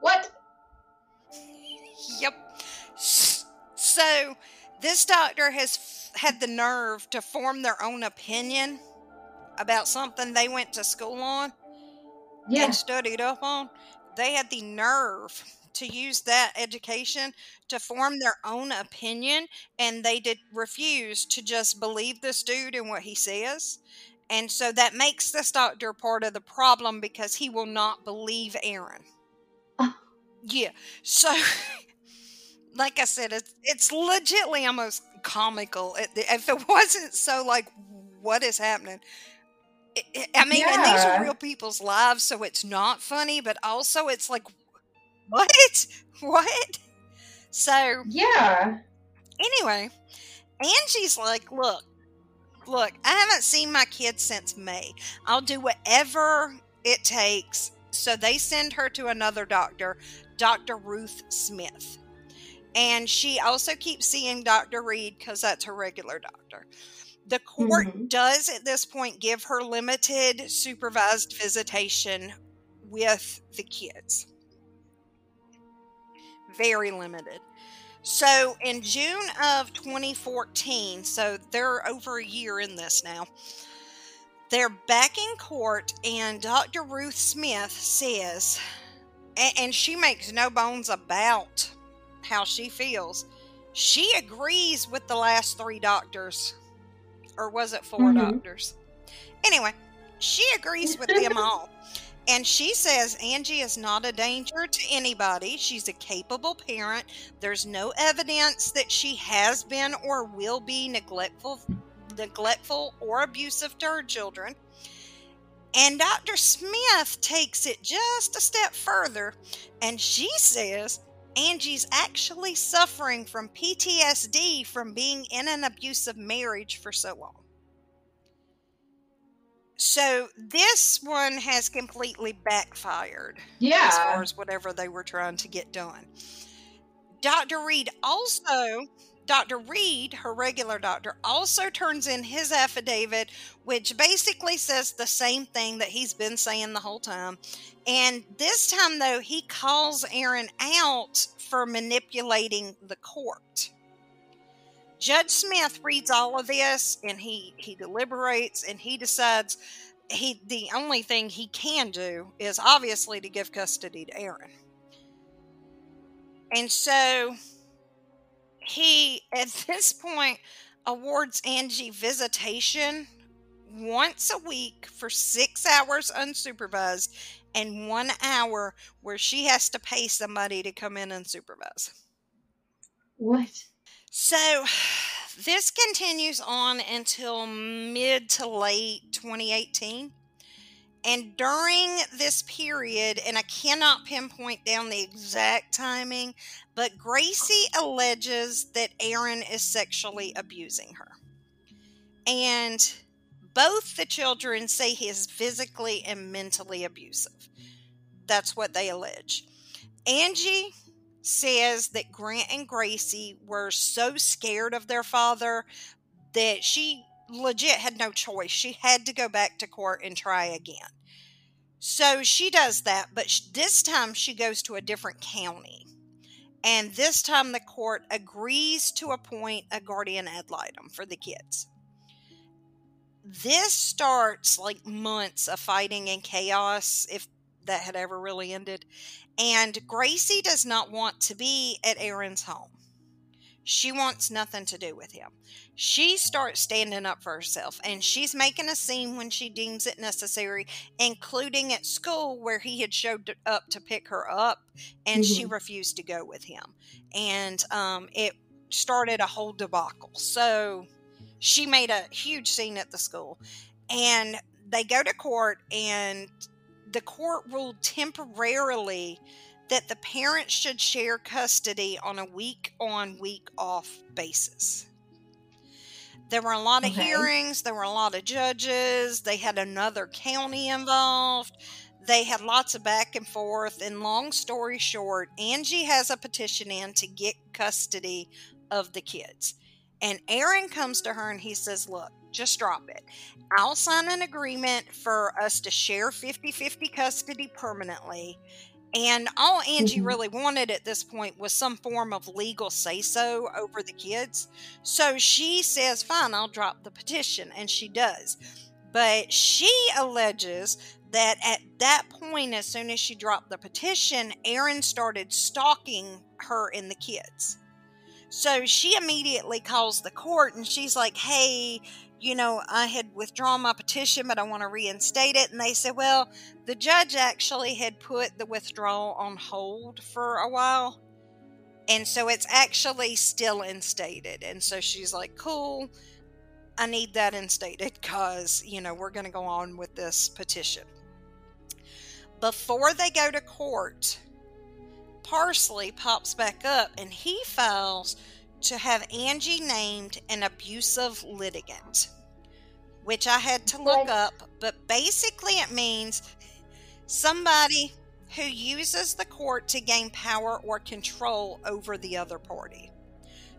What? Yep. So, this doctor has f- had the nerve to form their own opinion about something they went to school on Yeah. and studied up on. They had the nerve to use that education to form their own opinion, and they did refuse to just believe this dude and what he says. And so that makes this doctor part of the problem because he will not believe Aaron. Ah. Yeah. So, like I said, it's it's legitly almost comical. It- If it wasn't so like, what is happening? It- it- I mean, and these are real people's lives, so it's not funny, but also it's like, what? What? So, Yeah. anyway, Angie's like, look, look, I haven't seen my kids since May. I'll do whatever it takes. So they send her to another doctor, Dr. Ruth Smith. And she also keeps seeing Dr. Reed because that's her regular doctor. The court Mhm. does at this point give her limited supervised visitation with the kids. Very limited. So in June of 2014, so they're over a year in this now, they're back in court, and Dr. Ruth Smith says, and she makes no bones about how she feels. She agrees with the last three doctors, or was it 4 Mhm. doctors? Anyway, she agrees with them all. And she says Angie is not a danger to anybody. She's a capable parent. There's no evidence that she has been or will be neglectful neglectful or abusive to her children. And Dr. Smith takes it just a step further and she says Angie's actually suffering from PTSD from being in an abusive marriage for so long. So this one has completely backfired Yeah. as far as whatever they were trying to get done. Dr. Reed also, Dr. Reed, her regular doctor, also turns in his affidavit, which basically says the same thing that he's been saying the whole time. And this time, though, he calls Aaron out for manipulating the court. Judge Smith reads all of this and he he deliberates and he decides he the only thing he can do is obviously to give custody to Aaron. And so he at this point awards Angie visitation once a week for 6 hours unsupervised and 1 hour where she has to pay somebody to come in and supervise. What? So this continues on until mid to late 2018. And during this period, and I cannot pinpoint down the exact timing, but Gracie alleges that Aaron is sexually abusing her. And both the children say he is physically and mentally abusive. That's what they allege. Angie says that Grant and Gracie were so scared of their father that she legit had no choice. She had to go back to court and try again. So she does that, but this time she goes to a different county. And this time the court agrees to appoint a guardian ad litem for the kids. This starts like months of fighting and chaos, if that had ever really ended. And Gracie does not want to be at Aaron's home. She wants nothing to do with him. She starts standing up for herself and she's making a scene when she deems it necessary, including at school where he had showed up to pick her up and she refused to go with him. And um, it started a whole debacle. So she made a huge scene at the school. And they go to court and the court ruled temporarily that the parents should share custody on a week on, week off basis. There were a lot of Okay. hearings, there were a lot of judges, they had another county involved. They had lots of back and forth, and long story short, Angie has a petition in to get custody of the kids. And Aaron comes to her and he says, Look, just drop it. I'll sign an agreement for us to share 50 50 custody permanently. And all Angie Mhm. really wanted at this point was some form of legal say so over the kids. So she says, Fine, I'll drop the petition. And she does. But she alleges that at that point, as soon as she dropped the petition, Aaron started stalking her and the kids. So she immediately calls the court and she's like, Hey, you know, I had withdrawn my petition, but I want to reinstate it. And they said, Well, the judge actually had put the withdrawal on hold for a while. And so it's actually still instated. And so she's like, Cool, I need that instated because, you know, we're going to go on with this petition. Before they go to court, Parsley pops back up and he files to have Angie named an abusive litigant, which I had to look up, but basically it means somebody who uses the court to gain power or control over the other party.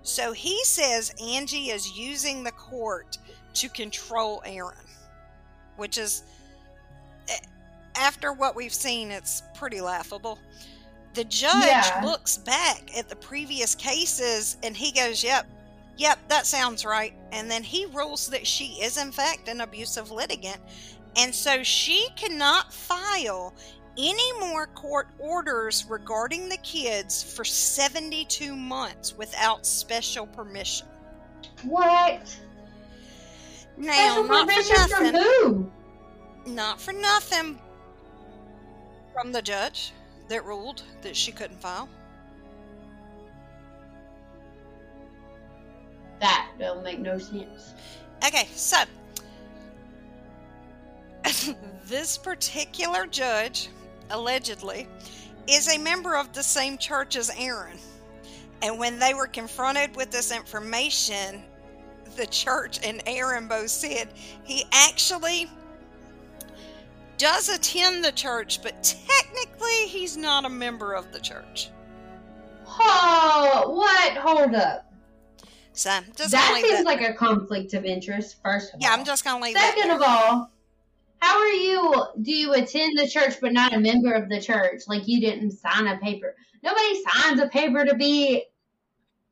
So he says Angie is using the court to control Aaron, which is, eh, after what we've seen, it's pretty laughable. The judge Yeah. looks back at the previous cases and he goes, Yep, yep, that sounds right. And then he rules that she is, in fact, an abusive litigant. And so she cannot file any more court orders regarding the kids for 72 months without special permission. What? Now, Special not for permission from who? not for nothing from the judge that ruled that she couldn't file. That don't make no sense. Okay, so this particular judge, allegedly, is a member of the same church as Aaron. And when they were confronted with this information, the church and Aaron both said he actually does attend the church, but technically he's not a member of the church. Oh, what? Hold up. So just that seems that. like a conflict of interest. First of yeah, all, yeah, I'm just gonna leave that. Second of all, how are you? Do you attend the church but not a member of the church? Like you didn't sign a paper. Nobody signs a paper to be.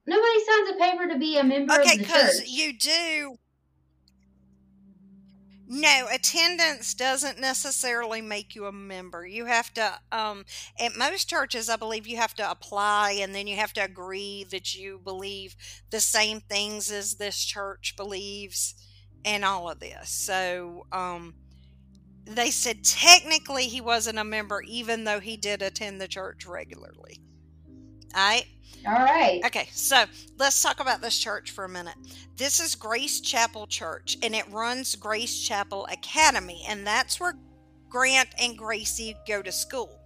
Nobody signs a paper to be a member Okay, of the because you do. No, attendance doesn't necessarily make you a member. You have to, um, at most churches, I believe you have to apply and then you have to agree that you believe the same things as this church believes and all of this. So, um, they said technically he wasn't a member, even though he did attend the church regularly. All right. All right. Okay, so let's talk about this church for a minute. This is Grace Chapel Church, and it runs Grace Chapel Academy, and that's where Grant and Gracie go to school.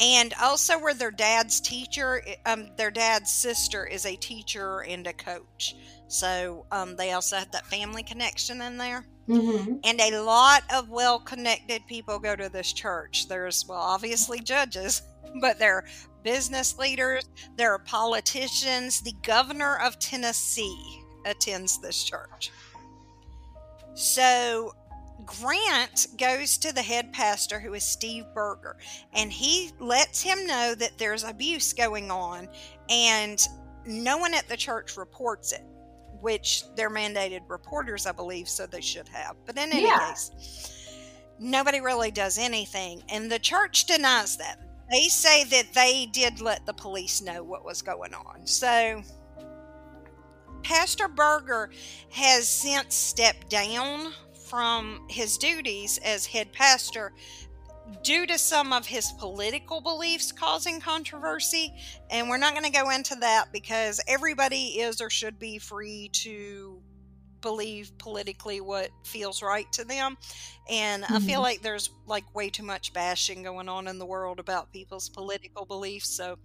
And also where their dad's teacher, um, their dad's sister is a teacher and a coach. So um, they also have that family connection in there. Mm-hmm. And a lot of well connected people go to this church. There's, well, obviously judges, but there are business leaders, there are politicians. The governor of Tennessee attends this church. So Grant goes to the head pastor, who is Steve Berger, and he lets him know that there's abuse going on, and no one at the church reports it which they're mandated reporters, I believe, so they should have. But in any Yeah. case, nobody really does anything. And the church denies that. They say that they did let the police know what was going on. So, Pastor Berger has since stepped down from his duties as head pastor due to some of his political beliefs causing controversy. And we're not going to go into that because everybody is or should be free to believe politically what feels right to them. And I feel Mhm. like there's like way too much bashing going on in the world about people's political beliefs. So,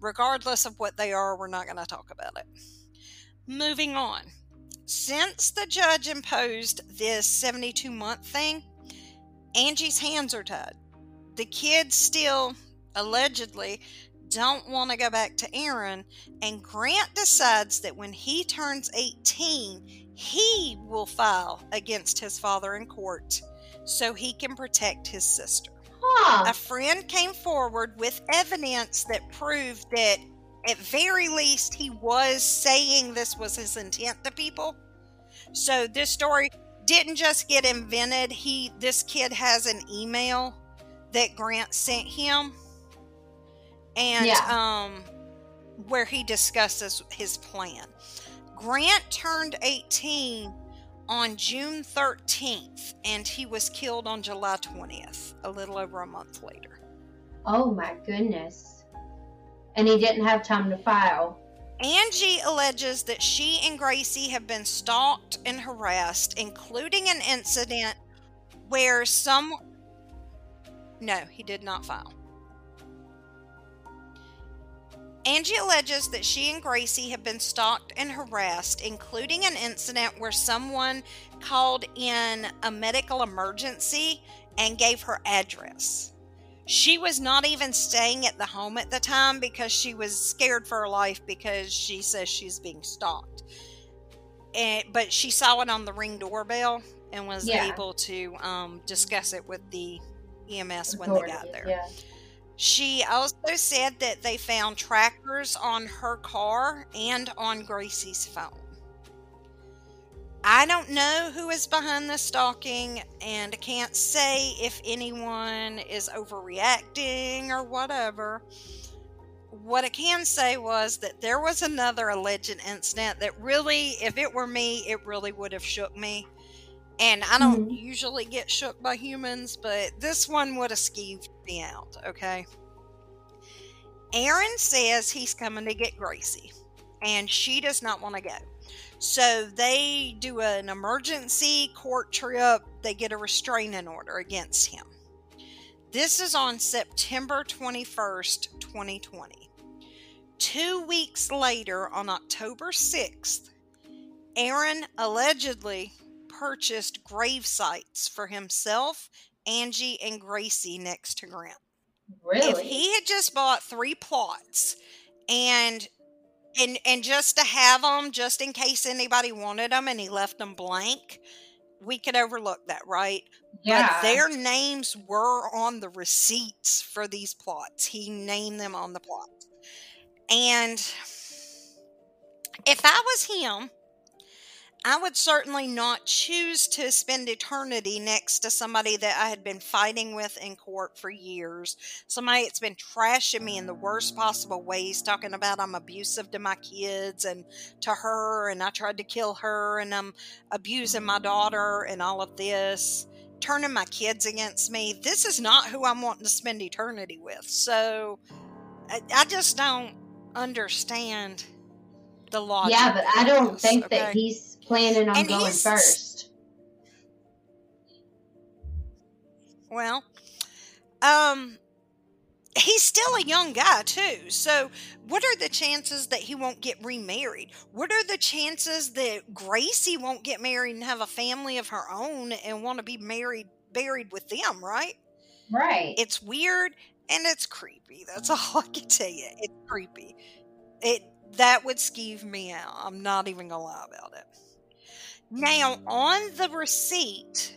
regardless of what they are, we're not going to talk about it. Moving on. Since the judge imposed this 72 month thing, Angie's hands are tied. The kids still, allegedly, don't want to go back to Aaron, and Grant decides that when he turns 18, he will file against his father in court so he can protect his sister. Huh. A friend came forward with evidence that proved that, at very least, he was saying this was his intent to people. So this story didn't just get invented. He, this kid, has an email that Grant sent him, and Yeah. um, where he discusses his plan. Grant turned 18 on June 13th, and he was killed on July 20th, a little over a month later. Oh my goodness. And he didn't have time to file. Angie alleges that she and Gracie have been stalked and harassed, including an incident where some. No, he did not file. Angie alleges that she and Gracie have been stalked and harassed, including an incident where someone called in a medical emergency and gave her address. She was not even staying at the home at the time because she was scared for her life because she says she's being stalked. And, but she saw it on the ring doorbell and was Yeah. able to um, discuss it with the EMS when they got there. Yeah. She also said that they found trackers on her car and on Gracie's phone. I don't know who is behind the stalking, and I can't say if anyone is overreacting or whatever. What I can say was that there was another alleged incident that really, if it were me, it really would have shook me. And I don't Mhm. usually get shook by humans, but this one would have skeeved me out, okay? Aaron says he's coming to get Gracie, and she does not want to go. So they do an emergency court trip. They get a restraining order against him. This is on September 21st, 2020. Two weeks later, on October 6th, Aaron allegedly purchased grave sites for himself, Angie, and Gracie next to Grant. Really? If he had just bought three plots and and and just to have them just in case anybody wanted them and he left them blank, we could overlook that, right? yeah. But their names were on the receipts for these plots. He named them on the plots. And if I was him, I would certainly not choose to spend eternity next to somebody that I had been fighting with in court for years. Somebody that's been trashing me in the worst possible ways, talking about I'm abusive to my kids and to her, and I tried to kill her, and I'm abusing my daughter, and all of this turning my kids against me. This is not who I'm wanting to spend eternity with. So I, I just don't understand the logic. yeah, but I don't this, think okay? that he's planning on And going first. Well, um, he's still a young guy too. So, what are the chances that he won't get remarried? What are the chances that Gracie won't get married and have a family of her own and want to be married, buried with them? Right? Right. It's weird and it's creepy. That's all I can tell you. It's creepy. It that would skeeve me out. I'm not even gonna lie about it. Now on the receipt,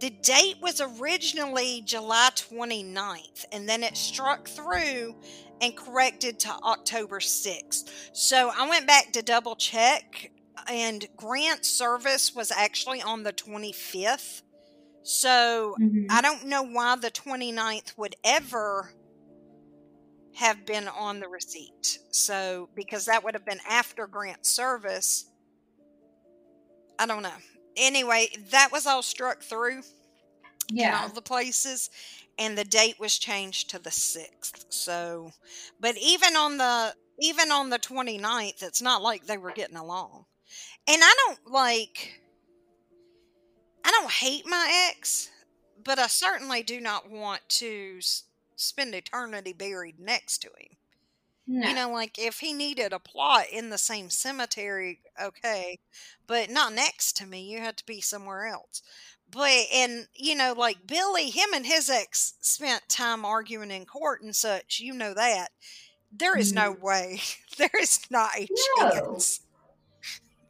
the date was originally July 29th, and then it struck through and corrected to October 6th. So I went back to double check, and grant service was actually on the 25th. So Mhm. I don't know why the 29th would ever have been on the receipt. So, because that would have been after grant service. I don't know. Anyway, that was all struck through yeah. in all the places, and the date was changed to the 6th. So, but even on the even on the 29th, it's not like they were getting along. And I don't like I don't hate my ex, but I certainly do not want to spend eternity buried next to him. No. You know, like if he needed a plot in the same cemetery, okay, but not next to me. You had to be somewhere else. But, and, you know, like Billy, him and his ex spent time arguing in court and such. You know that. There is no way. There is not a No. chance.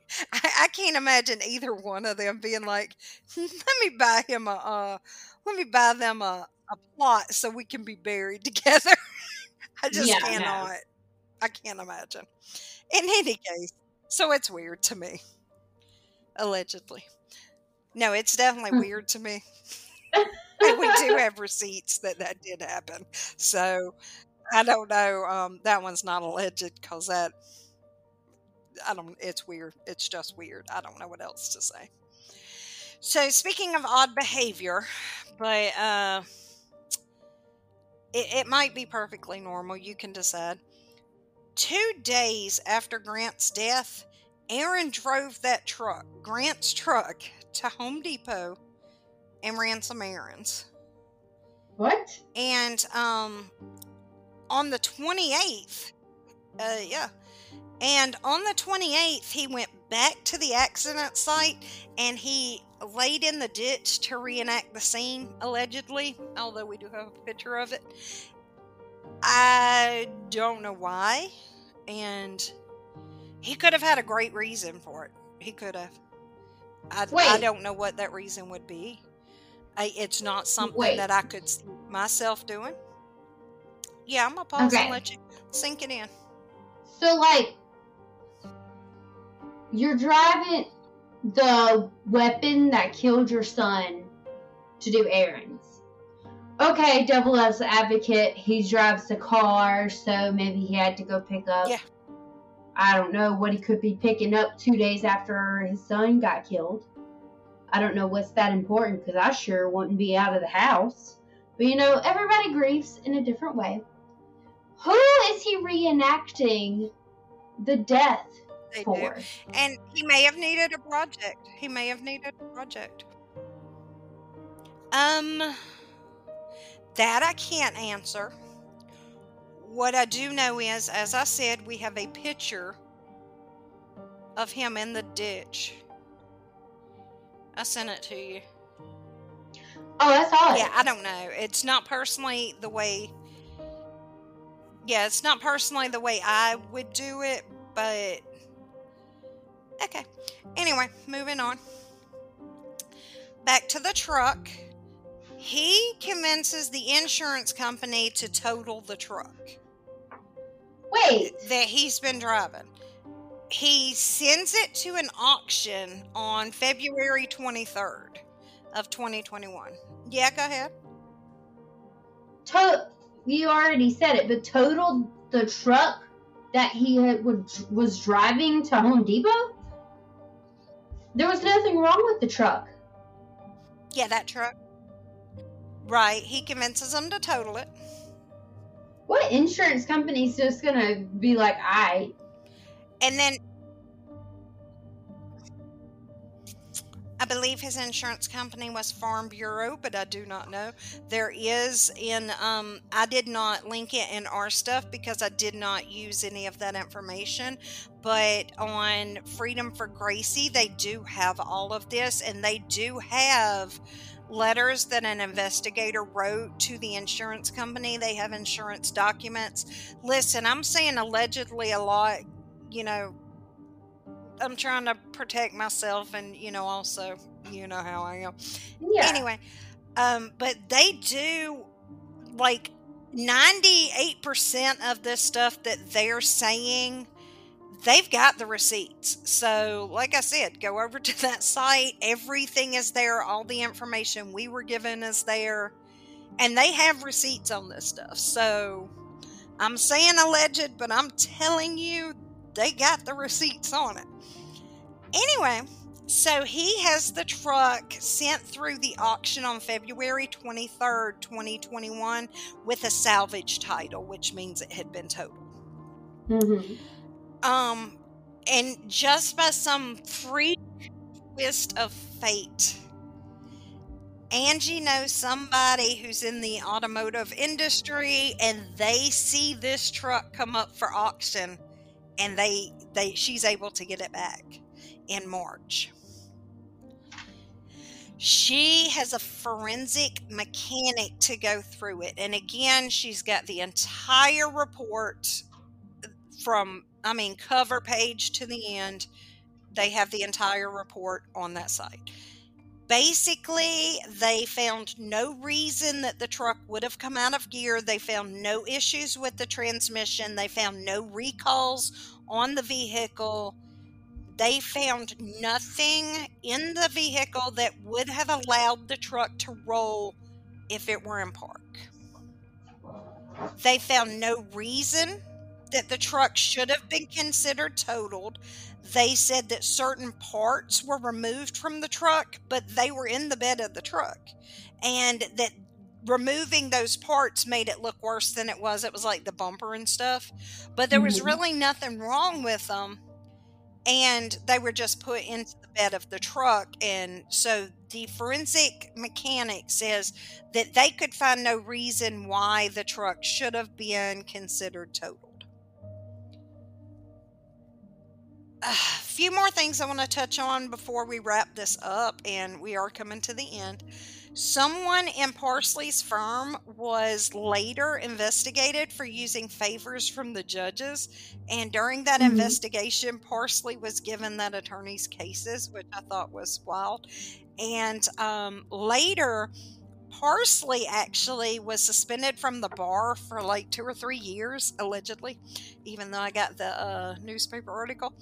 I, I can't imagine either one of them being like, "Let me buy him a, uh, let me buy them a, a plot so we can be buried together." I just Yeah, no. cannot. I can't imagine. In any case, so it's weird to me. Allegedly, no, it's definitely Hmm. weird to me. and we do have receipts that that did happen. So I don't know. Um, that one's not alleged because that I don't. It's weird. It's just weird. I don't know what else to say. So speaking of odd behavior, but uh, it, it might be perfectly normal. You can decide. Two days after Grant's death, Aaron drove that truck, Grant's truck, to Home Depot and ran some errands. What? And um, on the 28th, uh, yeah, and on the 28th, he went back to the accident site and he laid in the ditch to reenact the scene, allegedly, although we do have a picture of it. I don't know why. And he could have had a great reason for it. He could have. I, I don't know what that reason would be. I, it's not something Wait. that I could see myself doing. Yeah, I'm gonna pause okay. and let you sink it in. So, like, you're driving the weapon that killed your son to do errands. Okay, Devil as advocate, he drives the car, so maybe he had to go pick up. Yeah. I don't know what he could be picking up two days after his son got killed. I don't know what's that important because I sure wouldn't be out of the house. But you know, everybody grieves in a different way. Who is he reenacting the death they for? Do. And he may have needed a project. He may have needed a project. Um, that I can't answer. What I do know is, as I said, we have a picture of him in the ditch. I sent it to you. Oh, that's all. Yeah, I don't know. It's not personally the way. Yeah, it's not personally the way I would do it, but okay. Anyway, moving on. Back to the truck. He convinces the insurance company to total the truck. Wait. That he's been driving. He sends it to an auction on February 23rd of 2021. Yeah, go ahead. To- you already said it, but totaled the truck that he had, was driving to Home Depot? There was nothing wrong with the truck. Yeah, that truck. Right. He convinces them to total it. What insurance company's just gonna be like, I? And then I believe his insurance company was Farm Bureau, but I do not know. There is in, um, I did not link it in our stuff because I did not use any of that information. But on Freedom for Gracie, they do have all of this, and they do have letters that an investigator wrote to the insurance company. They have insurance documents. Listen, I'm saying allegedly a lot, you know, I'm trying to protect myself and you know also you know how I am. Yeah. Anyway, um but they do like 98% of this stuff that they're saying they've got the receipts. So, like I said, go over to that site. Everything is there. All the information we were given is there. And they have receipts on this stuff. So, I'm saying alleged, but I'm telling you, they got the receipts on it. Anyway, so he has the truck sent through the auction on February 23rd, 2021, with a salvage title, which means it had been totaled. Mm-hmm. Um, and just by some freak twist of fate, Angie knows somebody who's in the automotive industry, and they see this truck come up for auction, and they they she's able to get it back in March. She has a forensic mechanic to go through it. And again, she's got the entire report from, I mean, cover page to the end. They have the entire report on that site. Basically, they found no reason that the truck would have come out of gear. They found no issues with the transmission. They found no recalls on the vehicle they found nothing in the vehicle that would have allowed the truck to roll if it were in park. They found no reason that the truck should have been considered totaled. They said that certain parts were removed from the truck, but they were in the bed of the truck. And that removing those parts made it look worse than it was. It was like the bumper and stuff. But there was mm-hmm. really nothing wrong with them and they were just put into the bed of the truck and so the forensic mechanic says that they could find no reason why the truck should have been considered totaled a few more things I want to touch on before we wrap this up, and we are coming to the end. Someone in Parsley's firm was later investigated for using favors from the judges. And during that Mhm. investigation, Parsley was given that attorney's cases, which I thought was wild. And um, later, Parsley actually was suspended from the bar for like two or three years, allegedly, even though I got the uh, newspaper article.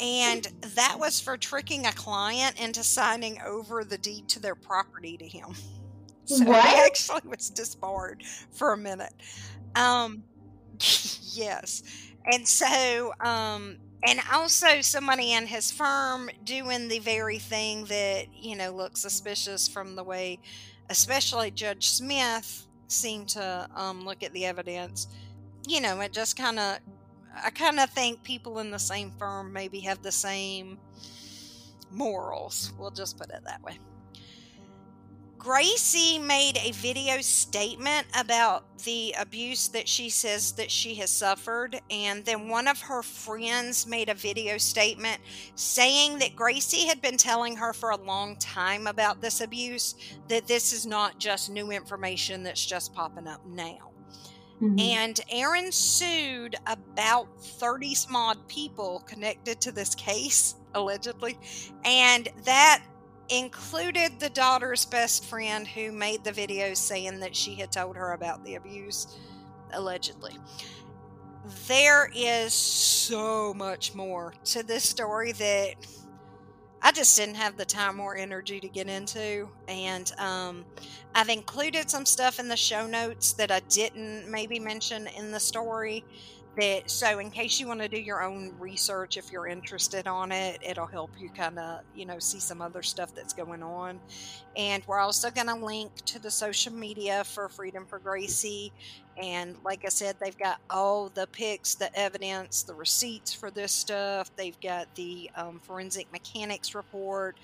And that was for tricking a client into signing over the deed to their property to him. So What? he actually was disbarred for a minute. Um, yes. And so, um, and also somebody in his firm doing the very thing that, you know, looks suspicious from the way, especially Judge Smith seemed to um, look at the evidence. You know, it just kind of, I kind of think people in the same firm maybe have the same morals. We'll just put it that way. Gracie made a video statement about the abuse that she says that she has suffered and then one of her friends made a video statement saying that Gracie had been telling her for a long time about this abuse that this is not just new information that's just popping up now. Mhm. And Aaron sued about 30 some odd people connected to this case, allegedly. And that included the daughter's best friend who made the video saying that she had told her about the abuse, allegedly. There is so much more to this story that I just didn't have the time or energy to get into. And um, I've included some stuff in the show notes that I didn't maybe mention in the story. That so, in case you want to do your own research, if you're interested on it, it'll help you kind of you know see some other stuff that's going on. And we're also going to link to the social media for Freedom for Gracie. And like I said, they've got all the pics, the evidence, the receipts for this stuff. They've got the um, forensic mechanics report.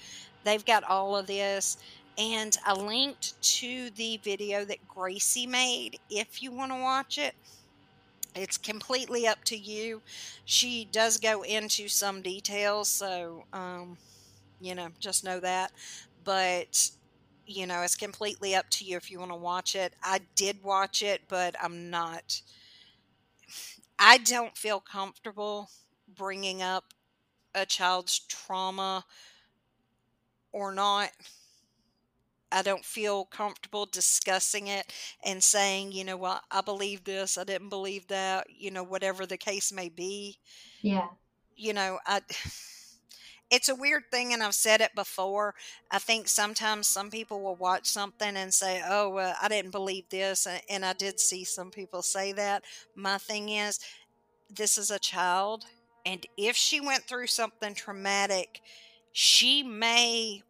They've got all of this. And I linked to the video that Gracie made if you want to watch it. It's completely up to you. She does go into some details, so, um, you know, just know that. But, you know, it's completely up to you if you want to watch it. I did watch it, but I'm not. I don't feel comfortable bringing up a child's trauma or not. I don't feel comfortable discussing it and saying, you know what, I believe this, I didn't believe that, you know, whatever the case may be. Yeah. You know, I it's a weird thing and I've said it before. I think sometimes some people will watch something and say, "Oh, uh, I didn't believe this." And I did see some people say that. My thing is this is a child and if she went through something traumatic, she may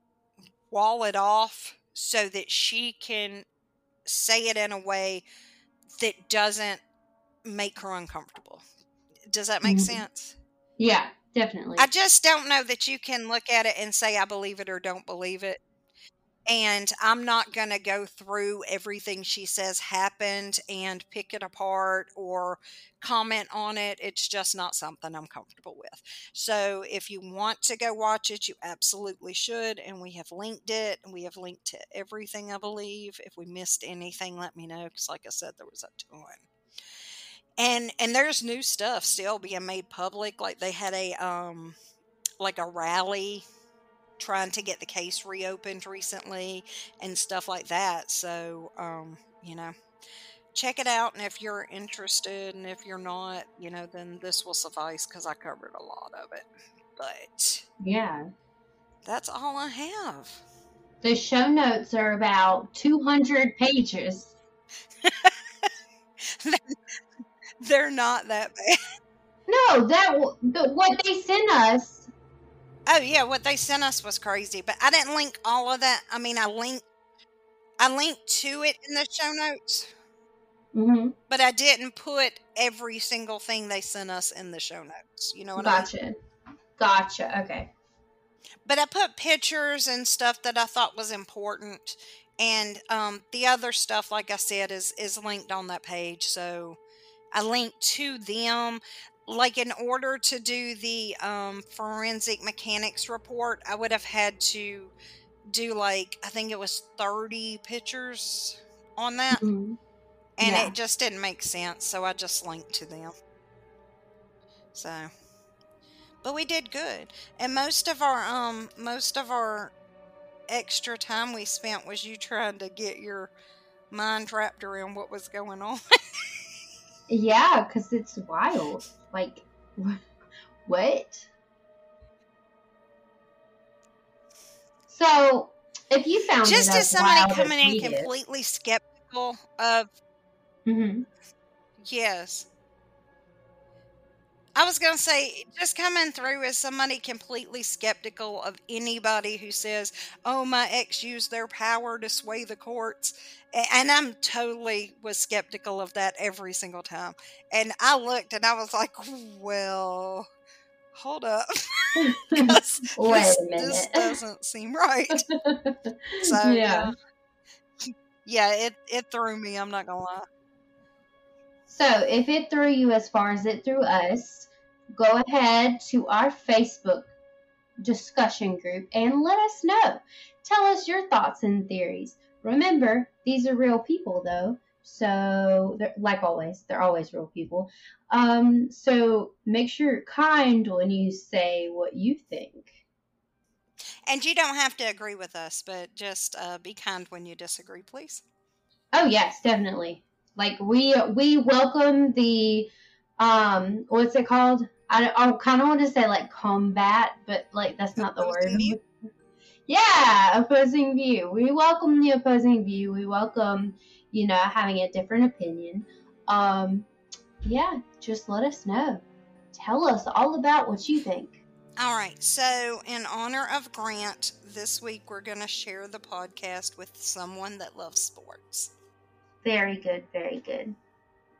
wall it off so that she can say it in a way that doesn't make her uncomfortable. Does that make Mhm. sense? Yeah, definitely. I just don't know that you can look at it and say, I believe it or don't believe it. And I'm not going to go through everything she says happened and pick it apart or comment on it. It's just not something I'm comfortable with. So if you want to go watch it, you absolutely should. And we have linked it. And we have linked to everything, I believe. If we missed anything, let me know. Because, like I said, there was a ton and and there's new stuff still being made public like they had a um like a rally trying to get the case reopened recently and stuff like that so um you know check it out and if you're interested and if you're not you know then this will suffice because i covered a lot of it but yeah. that's all i have The show notes are about 200 pages. they're not that bad No, that what they sent us. Oh yeah, what they sent us was crazy, but I didn't link all of that. I mean, I linked, I linked to it in the show notes, hmm but I didn't put every single thing they sent us in the show notes. You know what I mean? Gotcha. Gotcha. Okay. But I put pictures and stuff that I thought was important, and um, the other stuff, like I said, is is linked on that page. So I linked to them. Like in order to do the um, forensic mechanics report, I would have had to do like I think it was 30 pictures on that. Mhm. And Yeah. it just didn't make sense, so I just linked to them. So but we did good. And most of our um most of our extra time we spent was you trying to get your mind wrapped around what was going on. Yeah, because it's wild. Like, what? So, if you found just as somebody coming in completely skeptical of mm-hmm. yes. I was going to say, just coming through as somebody completely skeptical of anybody who says, oh, my ex used their power to sway the courts. A- And I'm totally was skeptical of that every single time. And I looked and I was like, well, hold up. 'Cause Wait this, a this minute. doesn't seem right. So, yeah. yeah. Yeah, it, it threw me. I'm not going to lie. So, if it threw you as far as it threw us, go ahead to our Facebook discussion group and let us know. Tell us your thoughts and theories. Remember, these are real people, though. So, they're- like always, they're always real people. Um, so, make sure you're kind when you say what you think. And you don't have to agree with us, but just uh, be kind when you disagree, please. Oh yes, definitely. Like we we welcome the um what's it called? I, I kind of want to say like combat, but like that's not the word. View? Yeah, opposing view. We welcome the opposing view. We welcome, you know, having a different opinion. Um, yeah, just let us know. Tell us all about what you think. All right. So, in honor of Grant, this week we're going to share the podcast with someone that loves sports. Very good, very good.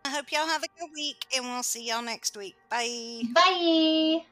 I hope y'all have a good week, and we'll see y'all next week. Bye. Bye.